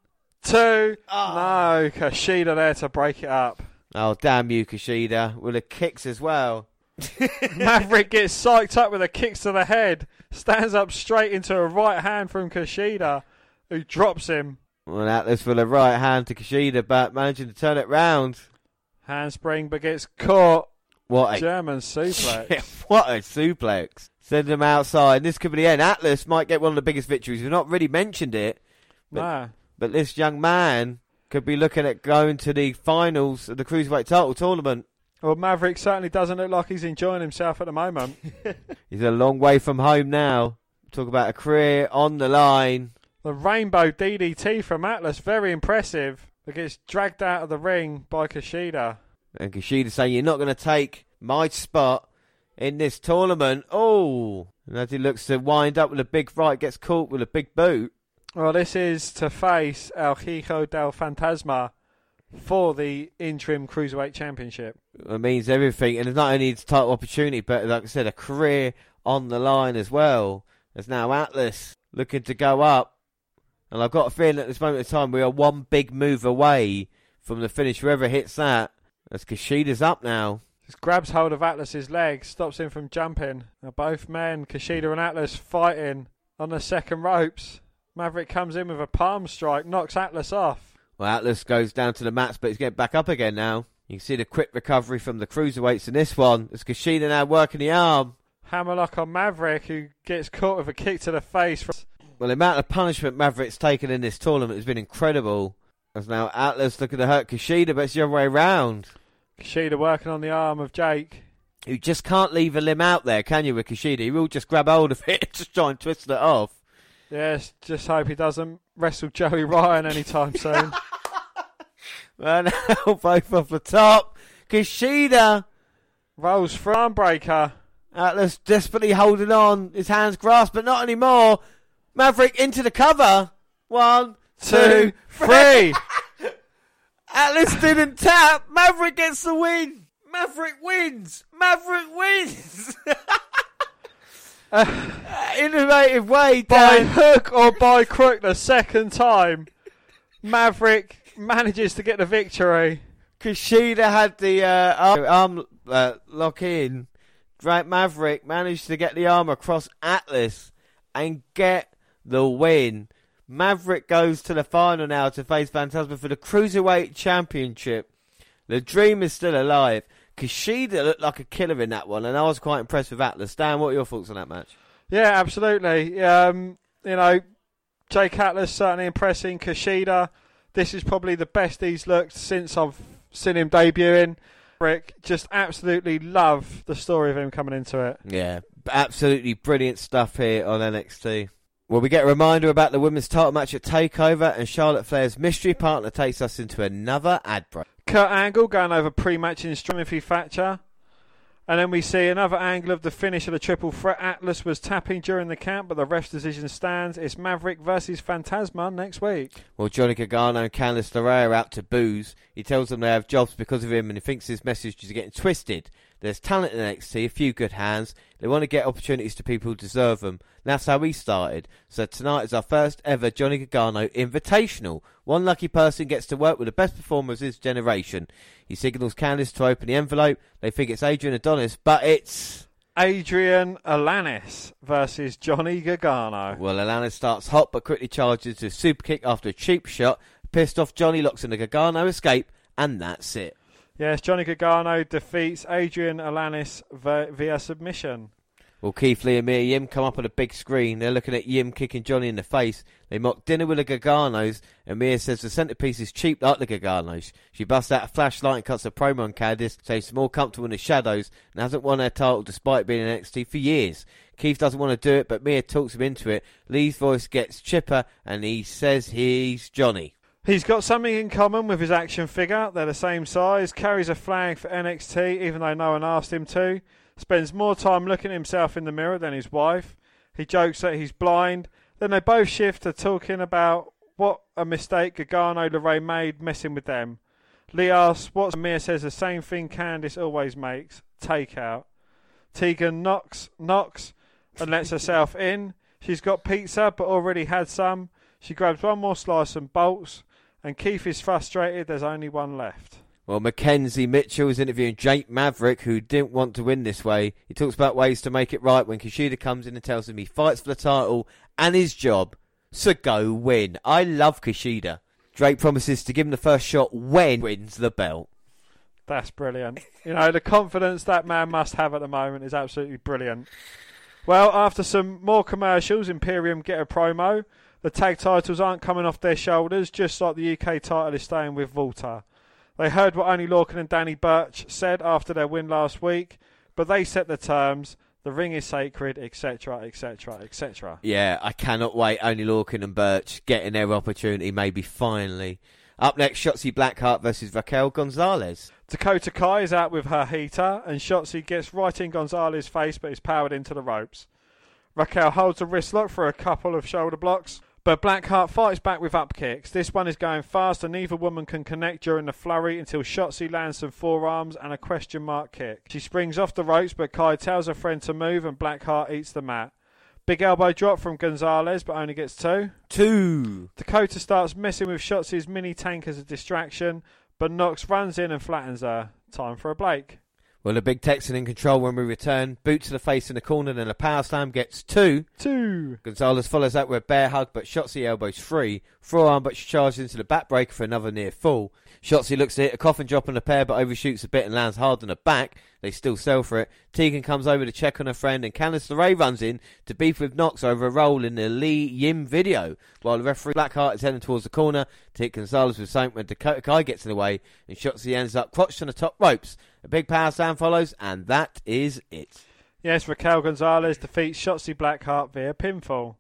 two. Ah. No, Kushida there to break it up. oh damn you, Kushida! With the kicks as well. [LAUGHS] Maverick gets psyched up with a kick to the head. Stands up straight into a right hand from Kushida, who drops him. Well, Atlas with a right hand to Kushida, but managing to turn it round. Handspring, but gets caught. What a German [LAUGHS] suplex. what a suplex. Send him outside. This could be the end. Atlas might get one of the biggest victories. We've not really mentioned it, nah. but this young man could be looking at going to the finals of the Cruiserweight title tournament. Well, Maverick certainly doesn't look like he's enjoying himself at the moment. [LAUGHS] He's a long way from home now. Talk about a career on the line. The rainbow DDT from Atlas, very impressive. But gets dragged out of the ring by Kushida. And Kushida saying, You're not going to take my spot in this tournament. Oh. And as he looks to wind up with a big right, gets caught with a big boot. Well, this is to face El Hijo del Fantasma for the interim Cruiserweight Championship. It means everything, and it's not only its title opportunity, but like I said, a career on the line as well. There's now Atlas looking to go up, and I've got a feeling at this moment in time we are one big move away from the finish. Whoever hits that, as Kushida's up now. Just grabs hold of Atlas's leg, stops him from jumping. Now both men, Kushida and Atlas, fighting on the second ropes. Maverick comes in with a palm strike, knocks Atlas off. Well, Atlas goes down to the mats, but he's getting back up again now. You can see the quick recovery from the cruiserweights in this one. It's Kushida now working the arm. Hammerlock on Maverick, who gets caught with a kick to the face. Well, the amount of punishment Maverick's taken in this tournament has been incredible. As now Atlas looking to hurt Kushida, but it's the other way round. Kushida working on the arm of Jake. You just can't leave a limb out there, can you, with Kushida? You will just grab hold of it, [LAUGHS] just try and twist it off. Yes, just hope he doesn't wrestle Joey Ryan anytime [LAUGHS] soon. Well, now both off the top. Kushida, Rolls for armbreaker. Atlas desperately holding on, his hands grasped, but not anymore. Maverick into the cover. One, Two, three. [LAUGHS] Atlas didn't tap. Maverick gets the win. Maverick wins. Maverick wins. [LAUGHS] [SIGHS] Innovative way, by hook or by crook the second time. Maverick manages to get the victory. Kushida had the uh, arm, arm uh, lock in. Drake Maverick managed to get the arm across Atlas and get the win. Maverick goes to the final now to face Fantasma for the Cruiserweight Championship. The dream is still alive. Kushida looked like a killer in that one, and I was quite impressed with Atlas. Dan, what are your thoughts on that match? Yeah, absolutely. Um, you know, Jake Atlas certainly impressing. Kushida, this is probably the best he's looked since I've seen him debuting. Rick, just absolutely love the story of him coming into it. Yeah, absolutely brilliant stuff here on NXT. Well, we get a reminder about the women's title match at Takeover, and Charlotte Flair's mystery partner takes us into another ad break. Kurt Angle going over pre-match in Timothy Thatcher. And then we see another angle of the finish of the triple threat. Atlas was tapping during the count, but the ref's decision stands. It's Maverick versus Fantasma next week. Well, Johnny Gargano and Candice LeRae are out to boos. He tells them they have jobs because of him, and he thinks his message is getting twisted. There's talent in NXT, a few good hands. They want to get opportunities to people who deserve them. that's how we started. So tonight is our first ever Johnny Gargano Invitational. One lucky person gets to work with the best performers of his generation. He signals Candice to open the envelope. They think it's Adrian Adonis, but it's... Adrian Alanis versus Johnny Gargano. Well, Alanis starts hot but quickly charges to a super kick after a cheap shot. Pissed off, Johnny locks in a Gargano escape, and that's it. Yes, Johnny Gargano defeats Adrian Alanis via submission. Well, Keith Lee and Mia Yim come up on a big screen. They're looking at Yim kicking Johnny in the face. They mock dinner with the Garganos, and Mia says the centerpiece is cheap like the Garganos. She busts out a flashlight and cuts a promo on Candice, says she's more comfortable in the shadows and hasn't won her title despite being in NXT for years. Keith doesn't want to do it, but Mia talks him into it. Lee's voice gets chipper, and he says he's Johnny. He's got something in common with his action figure. They're the same size, carries a flag for NXT even though no one asked him to, spends more time looking at himself in the mirror than his wife. He jokes that he's blind. Then they both shift to talking about what a mistake Gargano LeRae made messing with them. Lee asks what Mia says the same thing Candice always makes takeout. Tegan knocks, knocks and lets herself in. She's got pizza but already had some. She grabs one more slice and bolts and Keith is frustrated there's only one left. Well, McKenzie Mitchell is interviewing Jake Maverick, who didn't want to win this way. He talks about ways to make it right when Kushida comes in and tells him he fights for the title and his job. So go win. I love Kushida. Drake promises to give him the first shot when wins the belt. That's brilliant. You know, the confidence that man must have at the moment is absolutely brilliant. Well, after some more commercials, Imperium get a promo. The tag titles aren't coming off their shoulders, just like the UK title is staying with Walter. They heard what Oney Lorcan and Danny Burch said after their win last week, but they set the terms. The ring is sacred, etc., etc., etc. Yeah, I cannot wait. Oney Lorcan and Burch getting their opportunity, maybe finally. Up next, Shotzi Blackheart versus Raquel Gonzalez. Dakota Kai is out with her heater, and Shotzi gets right in Gonzalez's face, but is powered into the ropes. Raquel holds a wrist lock for a couple of shoulder blocks, but Blackheart fights back with up kicks. This one is going fast, and neither woman can connect during the flurry until Shotzi lands some forearms and a question mark kick. She springs off the ropes, but Kai tells her friend to move, and Blackheart eats the mat. Big elbow drop from Gonzalez, but only gets two. Two. Dakota starts messing with Shotzi's mini tank as a distraction, but Nox runs in and flattens her. Time for a Blake. Well, the big Texan in control when we return. Boot to the face in the corner, then a power slam gets two. Two. Gonzalez follows that with a bear hug, but Shotzi elbows free. Forearm, but she charges into the backbreaker for another near fall. Shotzi looks to hit a coffin drop on the pair, but overshoots a bit and lands hard on the back. They still sell for it. Tegan comes over to check on her friend, and Candice LeRae runs in to beef with Nox over a role in the Lee Yim video. While the referee Blackheart is heading towards the corner to hit Gonzalez with something when Dakota Kai gets in the way, and Shotzi ends up crotched on the top ropes. A big power slam follows, and that is it. Yes, Raquel Gonzalez defeats Shotzi Blackheart via pinfall.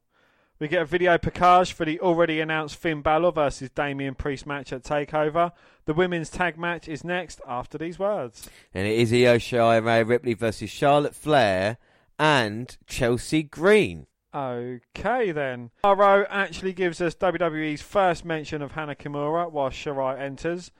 We get a video package for the already announced Finn Balor versus Damian Priest match at TakeOver. The women's tag match is next after these words. And it is Io Shirai Rhea Ripley versus Charlotte Flair and Chelsea Green. Okay then. Ro actually gives us WWE's first mention of Hana Kimura while Shirai enters.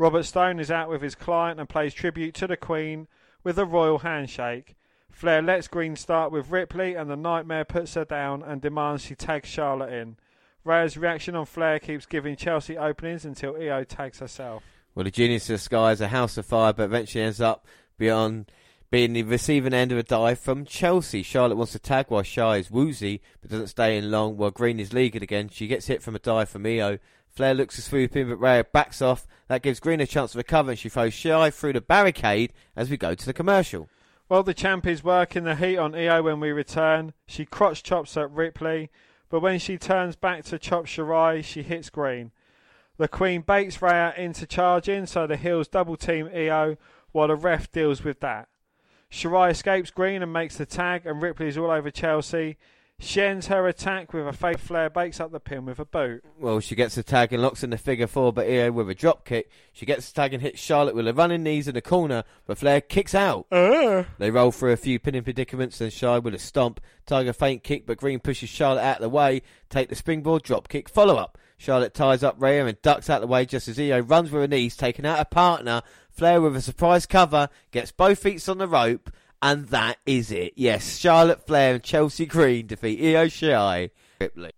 Robert Stone is out with his client and plays tribute to the Queen with a royal handshake. Flair lets Green start with Ripley, and the Nightmare puts her down and demands she tags Charlotte in. Rhea's reaction on Flair keeps giving Chelsea openings until Io tags herself. Well, the Genius of the Sky is a house of fire, but eventually ends up beyond being the receiving end of a dive from Chelsea. Charlotte wants to tag while Shy is woozy, but doesn't stay in long while Green is leagued again. She gets hit from a dive from Io. Flair looks to swoop in, but Rhea backs off. That gives Green a chance to recover, and she throws Shy through the barricade as we go to the commercial. Well, the champ is working the heat on Io when we return. She crotch chops at Ripley, but when she turns back to chop Shirai, she hits Green. The Queen baits Rhea into charging, so the heels double team Io while the ref deals with that. Shirai escapes Green and makes the tag, and Ripley is all over Chelsea. She ends her attack with a fake flare, bakes up the pin with a boot. Well, she gets the tag and locks in the figure four, but Io with a drop kick. She gets the tag and hits Charlotte with a running knees in the corner, but Flair kicks out. Uh. They roll through a few pinning predicaments, then Charlotte with a stomp. Tiger feint kick, but Green pushes Charlotte out of the way. Take the springboard drop kick follow up. Charlotte ties up Rhea and ducks out of the way just as Io runs with her knees, taking out a partner. Flair with a surprise cover gets both feet on the rope, and that is it. Yes, Charlotte Flair and Chelsea Green defeat Io Shirai. Ripley.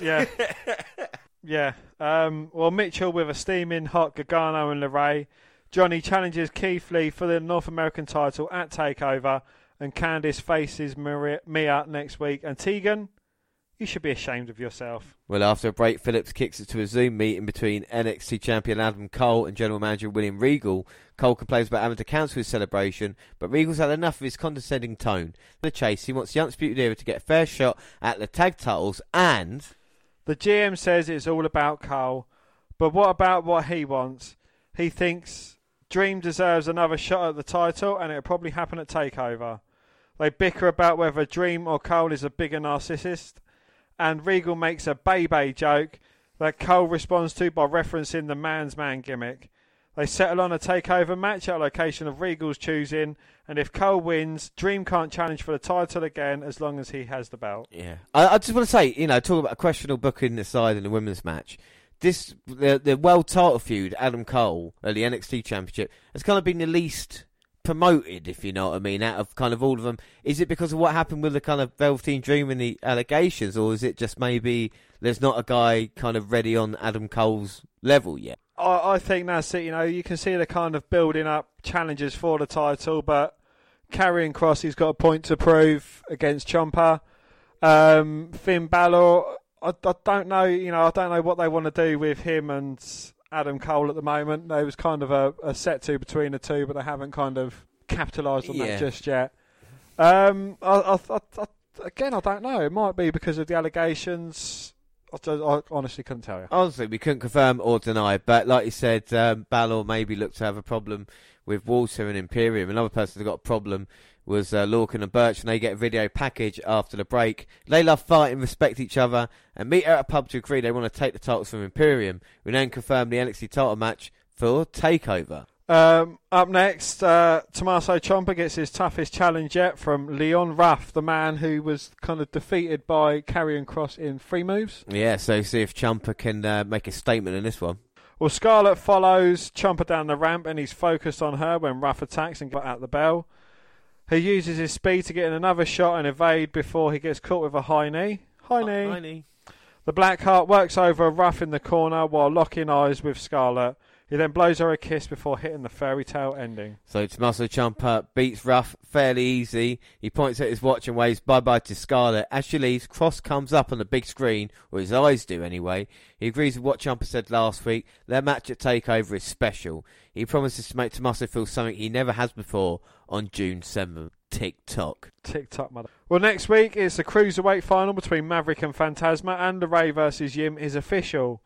Yeah. [LAUGHS] yeah. Um, well, Mitchell with a steaming hot Gargano and LeRae. Johnny challenges Keith Lee for the North American title at TakeOver. And Candice faces Maria, Mia next week. And Tegan, you should be ashamed of yourself. Well, after a break, Phillips kicks it to a Zoom meeting between NXT champion Adam Cole and general manager William Regal. Cole complains about having to cancel his celebration, but Regal's had enough of his condescending tone. The chase, he wants the Undisputed Era to get a fair shot at the tag titles and. The GM says it's all about Cole, but what about what he wants? He thinks Dream deserves another shot at the title, and it'll probably happen at Takeover. They bicker about whether Dream or Cole is a bigger narcissist, and Regal makes a Bebe joke that Cole responds to by referencing the man's man gimmick. They settle on a takeover match at a location of Regal's choosing, and if Cole wins, Dream can't challenge for the title again as long as he has the belt. Yeah, I, I just want to say, you know, talk about a questionable booking aside in the women's match. This the the world title feud, Adam Cole at the NXT Championship, has kind of been the least promoted, if you know what I mean, out of kind of all of them. Is it because of what happened with the kind of Velveteen Dream and the allegations, or is it just maybe there's not a guy kind of ready on Adam Cole's level yet? I, I think that's it. You know, you can see the kind of building up challenges for the title, but Karrion Cross, he's got a point to prove against Ciampa. Um, Finn Balor, I, I don't know. You know, I don't know what they want to do with him and Adam Cole at the moment. There was kind of a, a set to between the two, but they haven't kind of capitalised on Yeah. that just yet. Um, I, I, I, I, again, I don't know. It might be because of the allegations. I, I honestly couldn't tell you. Honestly, we couldn't confirm or deny, but like you said, um, Balor maybe looked to have a problem with Walter and Imperium. Another person that got a problem was uh, Lorcan and Burch, and they get a video package after the break. They love fighting, respect each other, and meet at a pub to agree they want to take the titles from Imperium. We then confirm the NXT title match for Takeover. Um, up next, uh, Tommaso Ciampa gets his toughest challenge yet from Leon Ruff, the man who was kind of defeated by Karrion Cross in three moves. Yeah, so see if Ciampa can uh, make a statement in this one. Well, Scarlett follows Ciampa down the ramp and he's focused on her when Ruff attacks and got out the bell. He uses his speed to get in another shot and evade before he gets caught with a high knee. High knee. Hi, knee. The Blackheart works over Ruff in the corner while locking eyes with Scarlett. He then blows her a kiss before hitting the fairy tale ending. So Tommaso Ciampa beats Ruff fairly easy. He points at his watch and waves bye bye to Scarlett. As she leaves, Cross comes up on the big screen, or his eyes do anyway. He agrees with what Ciampa said last week. Their match at Takeover is special. He promises to make Tommaso feel something he never has before on June 7th. TikTok. TikTok, mother. Well, next week it's the cruiserweight final between Maverick and Fantasma, and LeRae versus Yim is official.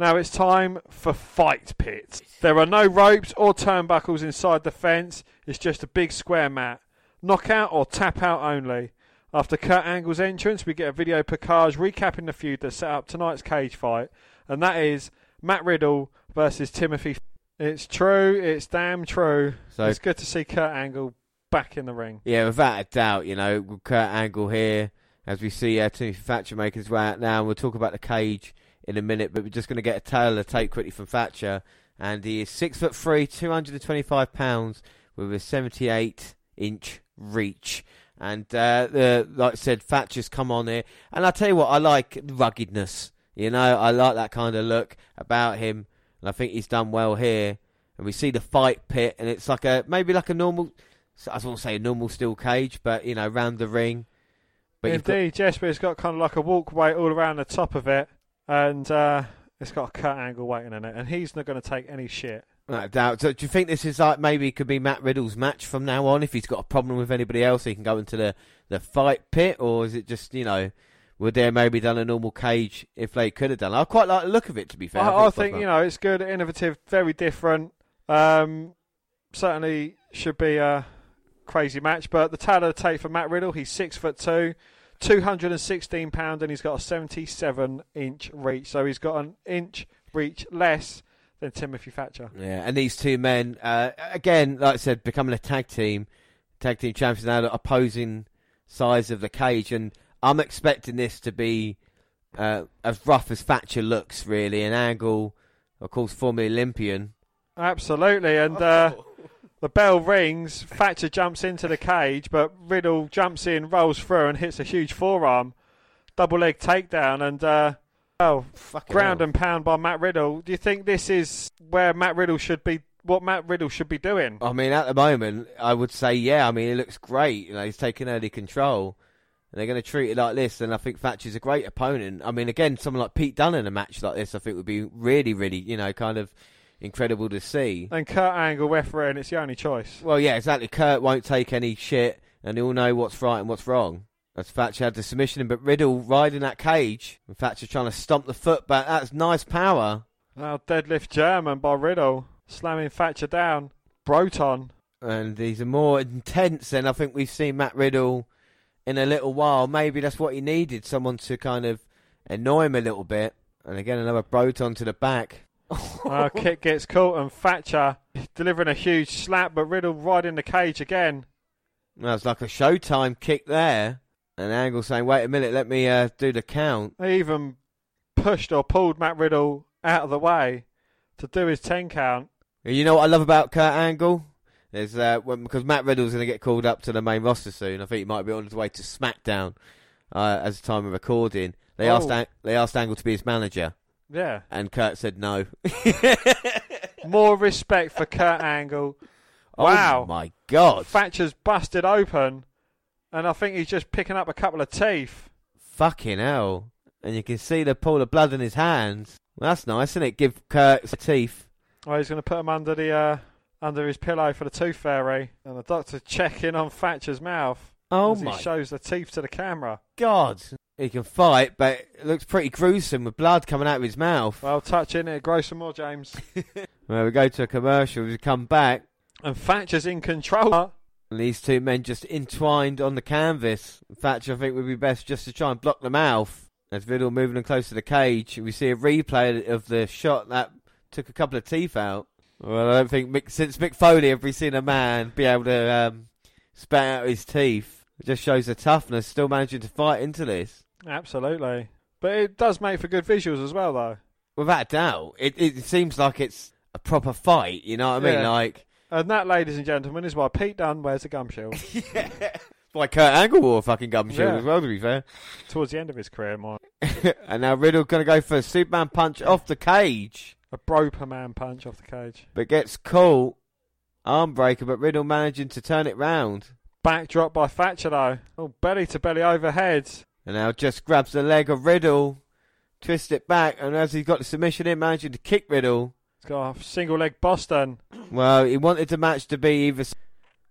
Now it's time for Fight Pit. There are no ropes or turnbuckles inside the fence. It's just a big square mat. Knockout or tap out only. After Kurt Angle's entrance, we get a video package recapping the feud that set up tonight's cage fight, and that is Matt Riddle versus Timothy. It's true. It's damn true. So it's good to see Kurt Angle back in the ring. Yeah, without a doubt, you know, with Kurt Angle here, as we see uh, Timothy Thatcher making his way out now, and we'll talk about the cage in a minute, but we're just going to get a Taylor take quickly from Thatcher, and he is six foot three, 225 pounds, with a 78 inch reach. And uh, the, like I said, Thatcher's come on here, and I tell you what, I like ruggedness. You know, I like that kind of look about him, and I think he's done well here. And we see the fight pit, and it's like a maybe like a normal I was going to say a normal steel cage, but you know, round the ring. But you've got, Indeed, yes, but it's got kind of like a walkway all around the top of it, and uh, it's got a Kurt Angle waiting in it, and he's not going to take any shit. no doubt. So do you think this is like maybe could be Matt Riddle's match from now on? If he's got a problem with anybody else, he can go into the the fight pit, or is it just you know? Would they maybe done a normal cage if they could have done? I quite like the look of it. To be fair, I, I it's think you know it's good, innovative, very different. Um, certainly should be a crazy match, but the Taylor take for Matt Riddle, he's six foot two, 216 pound, and he's got a 77 inch reach. So he's got an inch reach less than Timothy Thatcher. Yeah, and these two men, uh, again, like I said, becoming a tag team, tag team champions now, opposing sides of the cage, and I'm expecting this to be uh, as rough as Thatcher looks, really. An angle, of course, former Olympian. Absolutely, and uh, the bell rings. Thatcher jumps into the cage, but Riddle jumps in, rolls through, and hits a huge forearm, double leg takedown, and uh, oh, Fucking ground hell. and pound by Matt Riddle. Do you think this is where Matt Riddle should be? What Matt Riddle should be doing? I mean, at the moment, I would say, yeah. I mean, it looks great. You know, he's taking early control, and they're going to treat it like this. And I think Thatcher's a great opponent. I mean, again, someone like Pete Dunne in a match like this, I think would be really, really, you know, kind of incredible to see. And Kurt Angle refereeing, it's the only choice. Well, yeah, exactly. Kurt won't take any shit, and he'll know what's right and what's wrong. As Thatcher had the submission, but Riddle riding that cage, and Thatcher trying to stomp the foot back. That's nice power. Now deadlift German by Riddle, slamming Thatcher down. Broton. and these are more intense than I think we've seen Matt Riddle in a little while. Maybe that's what he needed, someone to kind of annoy him a little bit. And again, another Broton to the back. Uh, [LAUGHS] kick gets caught and Thatcher delivering a huge slap, but Riddle right in the cage again. That was like a Showtime kick there. And Angle saying, "Wait a minute, let me uh, do the count." They even pushed or pulled Matt Riddle out of the way to do his 10 count. You know what I love about Kurt Angle? Is uh, when, because Matt Riddle's going to get called up to the main roster soon. I think he might be on his way to SmackDown uh, as the time of recording. They Oh. asked Ang- they asked Angle to be his manager, Yeah. and Kurt said no. [LAUGHS] More respect for Kurt Angle. Wow. Oh my god! Thatcher's busted open, and I think he's just picking up a couple of teeth. Fucking hell! And you can see the pool of blood in his hands. Well, that's nice, isn't it? Give Kurt some teeth. Oh, he's going to put him under the uh, under his pillow for the tooth fairy, and the doctor checking on Thatcher's mouth Oh as my he shows the teeth to the camera. god! He can fight, but it looks pretty gruesome with blood coming out of his mouth. Well, touching it, grow some more, James. [LAUGHS] Well, we go to a commercial. We come back, and Thatcher's in control. and these two men just entwined on the canvas. Thatcher, I think, would be best just to try and block the mouth. As Riddle moving them close to the cage, we see a replay of the shot that took a couple of teeth out. Well, I don't think Mick, since Mick Foley have we seen a man be able to um, spat out his teeth. It just shows the toughness, still managing to fight into this. Absolutely. But it does make for good visuals as well, though. Without a doubt, it, it seems like it's a proper fight. You know what I mean? Yeah. Like, And that, ladies and gentlemen, is why Pete Dunne wears a gum shield [LAUGHS] like Kurt Angle wore a fucking gum shield Yeah. as well. To be fair. towards the end of his career. More [LAUGHS] and now Riddle gonna go for a Superman punch off the cage, a Broperman punch off the cage. but gets caught. Arm breaker, but Riddle managing to turn it round. Backdrop by Thatcher though. Oh, belly to belly overhead. And now just grabs the leg of Riddle, twists it back, and as he's got the submission in, managing to kick Riddle. He's got a single leg Boston. Well, he wanted the match to be either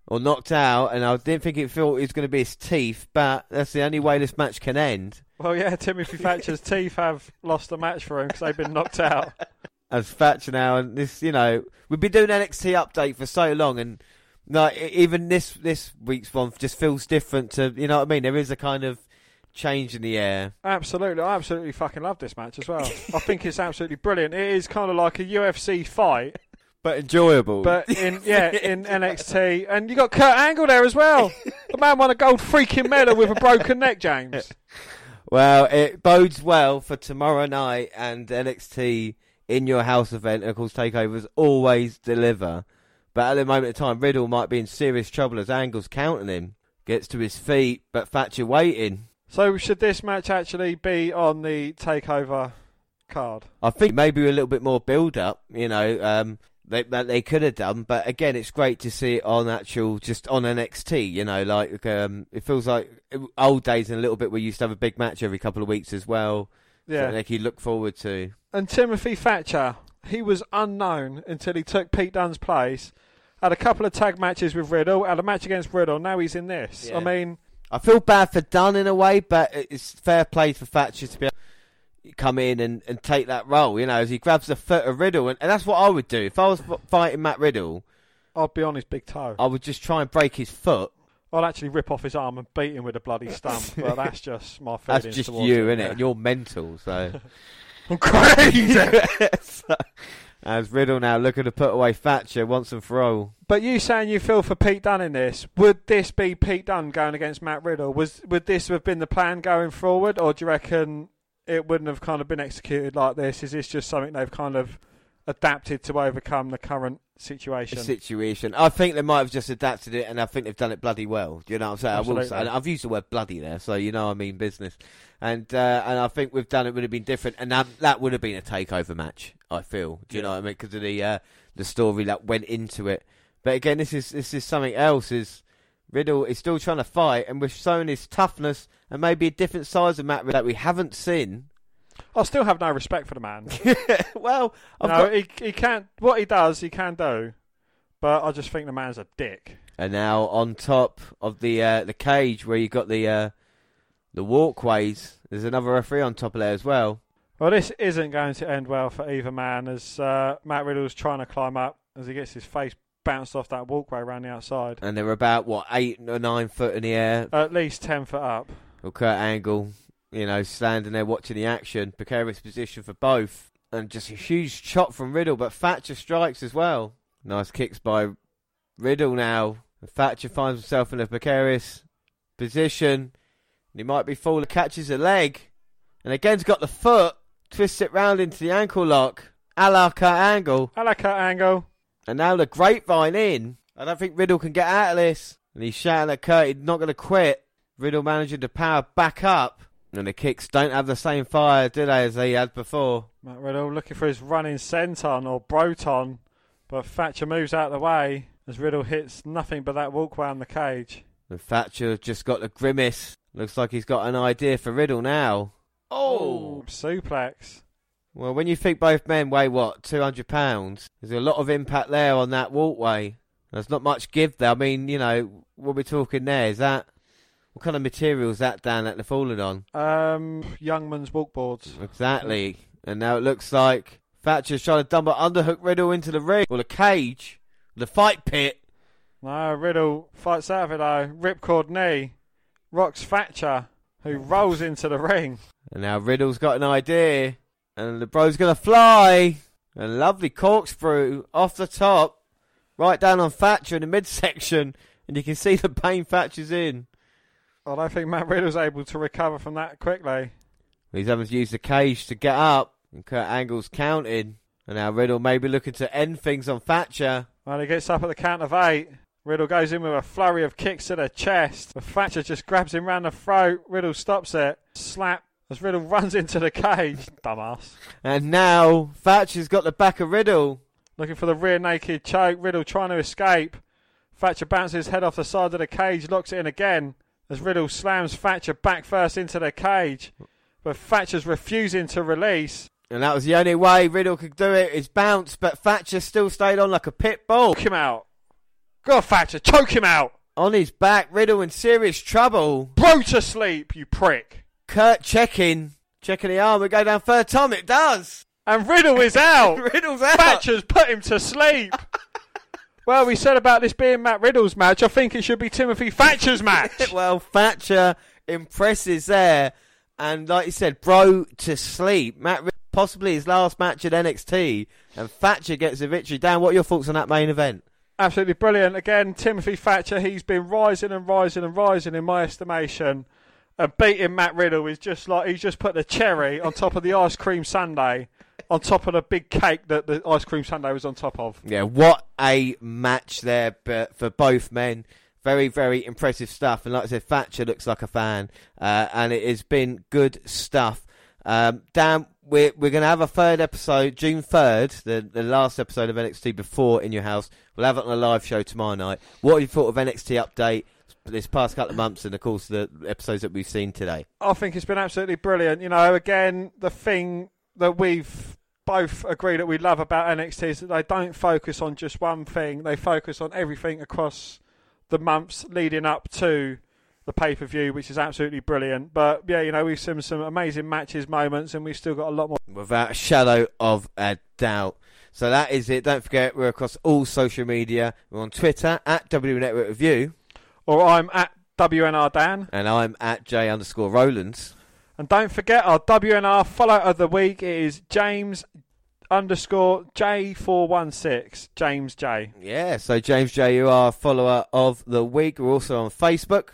or knocked out, and I didn't think it thought it was going to be his teeth, but that's the only way this match can end. Well, yeah, Timothy Thatcher's [LAUGHS] teeth have lost the match for him because they've been knocked out. [LAUGHS] As Thatcher now, and this, you know, we've been doing NXT update for so long, and like even this this week's one just feels different to, you know what I mean? There is a kind of change in the air. Absolutely, I absolutely fucking love this match as well. I think it's absolutely brilliant. It is kind of like a UFC fight, But enjoyable. but in [LAUGHS] yeah in NXT, and you got Kurt Angle there as well. The man won a gold freaking medal with a broken neck, James. [LAUGHS] Well, it bodes well for tomorrow night and NXT in your house event. And of course, takeovers always deliver. But at the moment of time, Riddle might be in serious trouble as Angle's counting him. Gets to his feet, but Thatcher waiting. So should this match actually be on the takeover card? I think maybe a little bit more build up, you know, um, they, that they could have done. But again, it's great to see it on actual, just on NXT, you know, like, um, it feels like old days and a little bit we used to have a big match every couple of weeks as well. Yeah. Something like you look forward to. And Timothy Thatcher, he was unknown until he took Pete Dunne's place. Had a couple of tag matches with Riddle, had a match against Riddle. Now he's in this. Yeah. I mean, I feel bad for Dunne in a way, but it's fair play for Thatcher to be able to come in and, and take that role, you know, as he grabs the foot of Riddle. And, and that's what I would do. If I was fighting Matt Riddle, I'll be on his big toe. I would just try and break his foot. I'll actually rip off his arm and beat him with a bloody stump. [LAUGHS] but that's just my feelings. That's just you, it, innit? yeah. You're mental, so. [LAUGHS] I'm crazy. [LAUGHS] So, As Riddle now looking to put away Thatcher once and for all. But you saying you feel for Pete Dunne in this? Would this be Pete Dunne going against Matt Riddle? Was would this have been the plan going forward, or do you reckon it wouldn't have kind of been executed like this? Is this just something they've kind of adapted to overcome the current situation? situation. I think they might have just adapted it, and I think they've done it bloody well. Do you know what I'm saying? I will say, Absolutely. and I've used the word bloody there, so you know I mean business. And uh, and I think we've done it would have been different, and that that would have been a takeover match. I feel. Do you know what I mean? Because of the uh, the story that went into it. But again, this is this is something else. Is Riddle is still trying to fight, and we've shown his toughness and maybe a different size of Matt Riddle that we haven't seen. I still have no respect for the man. [LAUGHS] well, I've no, got he he can't. What he does, he can do. But I just think the man's a dick. And now on top of the uh, the cage where you've got the uh, the walkways, there's another referee on top of there as well. Well, this isn't going to end well for either man as uh, Matt Riddle's trying to climb up as he gets his face bounced off that walkway around the outside. And they're about what eight or nine foot in the air. At least 10 foot up. Well, Kurt Angle, you know, standing there watching the action, precarious position for both, and just a huge chop from Riddle, but Thatcher strikes as well. Nice kicks by Riddle now. And Thatcher finds himself in a precarious position. He might be falling, catches a leg, and again's got the foot, twists it round into the ankle lock, a la Kurt Angle. I like that angle. And now the grapevine in. I don't think Riddle can get out of this. And he's shouting at Kurt, he's not going to quit. Riddle managing to power back up. And the kicks don't have the same fire, do they, as they had before? Matt Riddle looking for his running senton or broton, but Thatcher moves out of the way as Riddle hits nothing but that walkway on the cage. And Thatcher just got the grimace. Looks like he's got an idea for Riddle now. Oh! suplex. Well, when you think both men weigh, what, 200 pounds, there's a lot of impact there on that walkway. There's not much give there. I mean, you know, what we're talking there, is that. What kind of material is that down that they're falling on? Um, Youngman's walkboards. Exactly. And now it looks like Thatcher's trying to dump an underhook Riddle into the ring. Or the cage. The fight pit. No, Riddle fights out of it though. Ripcord knee. Rocks Thatcher, who rolls into the ring. And now Riddle's got an idea. And the bro's going to fly. A lovely corkscrew off the top. Right down on Thatcher in the midsection. And you can see the pain Thatcher's in. I don't think Matt Riddle's able to recover from that quickly. He's having to use the cage to get up. And Kurt Angle's counting. And now Riddle may be looking to end things on Thatcher. Well, he gets up at the count of eight. Riddle goes in with a flurry of kicks to the chest. But Thatcher just grabs him round the throat. Riddle stops it. Slap as Riddle [LAUGHS] runs into the cage. Dumbass. And now Thatcher's got the back of Riddle. Looking for the rear naked choke. Riddle trying to escape. Thatcher bounces his head off the side of the cage, locks it in again. As Riddle slams Thatcher back first into the cage. But Thatcher's refusing to release. And that was the only way Riddle could do it. is bounce, but Thatcher still stayed on like a pit bull. Choke him out. Go Thatcher. Choke him out. On his back, Riddle in serious trouble. Bro to sleep, you prick. Kurt checking, checking the arm, it go down third time, it does. And Riddle is out. [LAUGHS] Riddle's out. Thatcher's put him to sleep. [LAUGHS] well, we said about this being Matt Riddle's match. I think it should be Timothy Thatcher's match. [LAUGHS] well, Thatcher impresses there, and like you said, bro to sleep. Matt, Rid- possibly his last match at NXT, and Thatcher gets a victory. Dan, what are your thoughts on that main event? Absolutely brilliant. Again, Timothy Thatcher, he's been rising and rising and rising in my estimation. And beating Matt Riddle is just like he's just put the cherry on top of the ice cream sundae, on top of the big cake that the ice cream sundae was on top of. Yeah, what a match there but for both men. Very, very impressive stuff. And like I said, Thatcher looks like a fan. Uh, and it has been good stuff. Um, Dan, we're, we're going to have a third episode, June 3rd, the, the last episode of NXT before In Your House. We'll have it on a live show tomorrow night. What have you thought of NXT Update this past couple of months and, of course, the episodes that we've seen today? I think it's been absolutely brilliant. You know, again, the thing that we've both agree that we love about NXT is that they don't focus on just one thing. They focus on everything across the months leading up to the pay per view, which is absolutely brilliant. But yeah, you know, we've seen some amazing matches, moments, and we've still got a lot more. Without a shadow of a doubt. So that is it. Don't forget, we're across all social media. We're on Twitter at W Network Review. or I'm at WNR Dan. And I'm at J underscore Rowlands. And don't forget our WNR follow of the week is James underscore J416. James J. Yeah, so James J, you are a follower of the week. We're also on Facebook.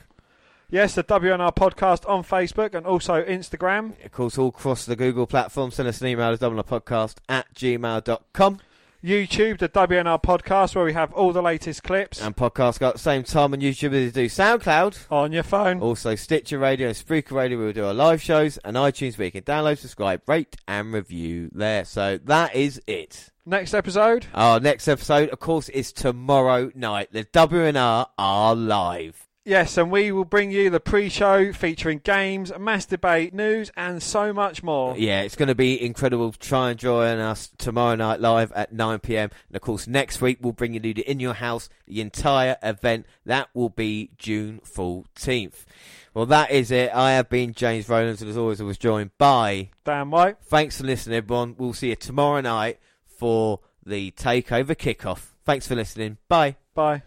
Yes, the WNR podcast on Facebook and also Instagram. Of course, all across the Google platform. Send us an email to podcast at gmail.com. YouTube, the WNR podcast, where we have all the latest clips And podcasts at the same time on YouTube as they do SoundCloud. on your phone. Also, Stitcher Radio and Spreaker Radio, we will do our live shows, and iTunes, where you can download, subscribe, rate, and review there. So that is it. Next episode, Our next episode, of course, is tomorrow night. The WNR are live. Yes, and we will bring you the pre-show featuring games, mass debate, news, and so much more. Uh, yeah, it's going to be incredible. Try and join us tomorrow night live at 9 pm. And of course, next week we'll bring you the In Your House, the entire event. That will be June 14th. Well, that is it. I have been James Rowlands, and as always, I was joined by. Dan right. Thanks for listening, everyone. We'll see you tomorrow night for the takeover kickoff. Thanks for listening. Bye. Bye.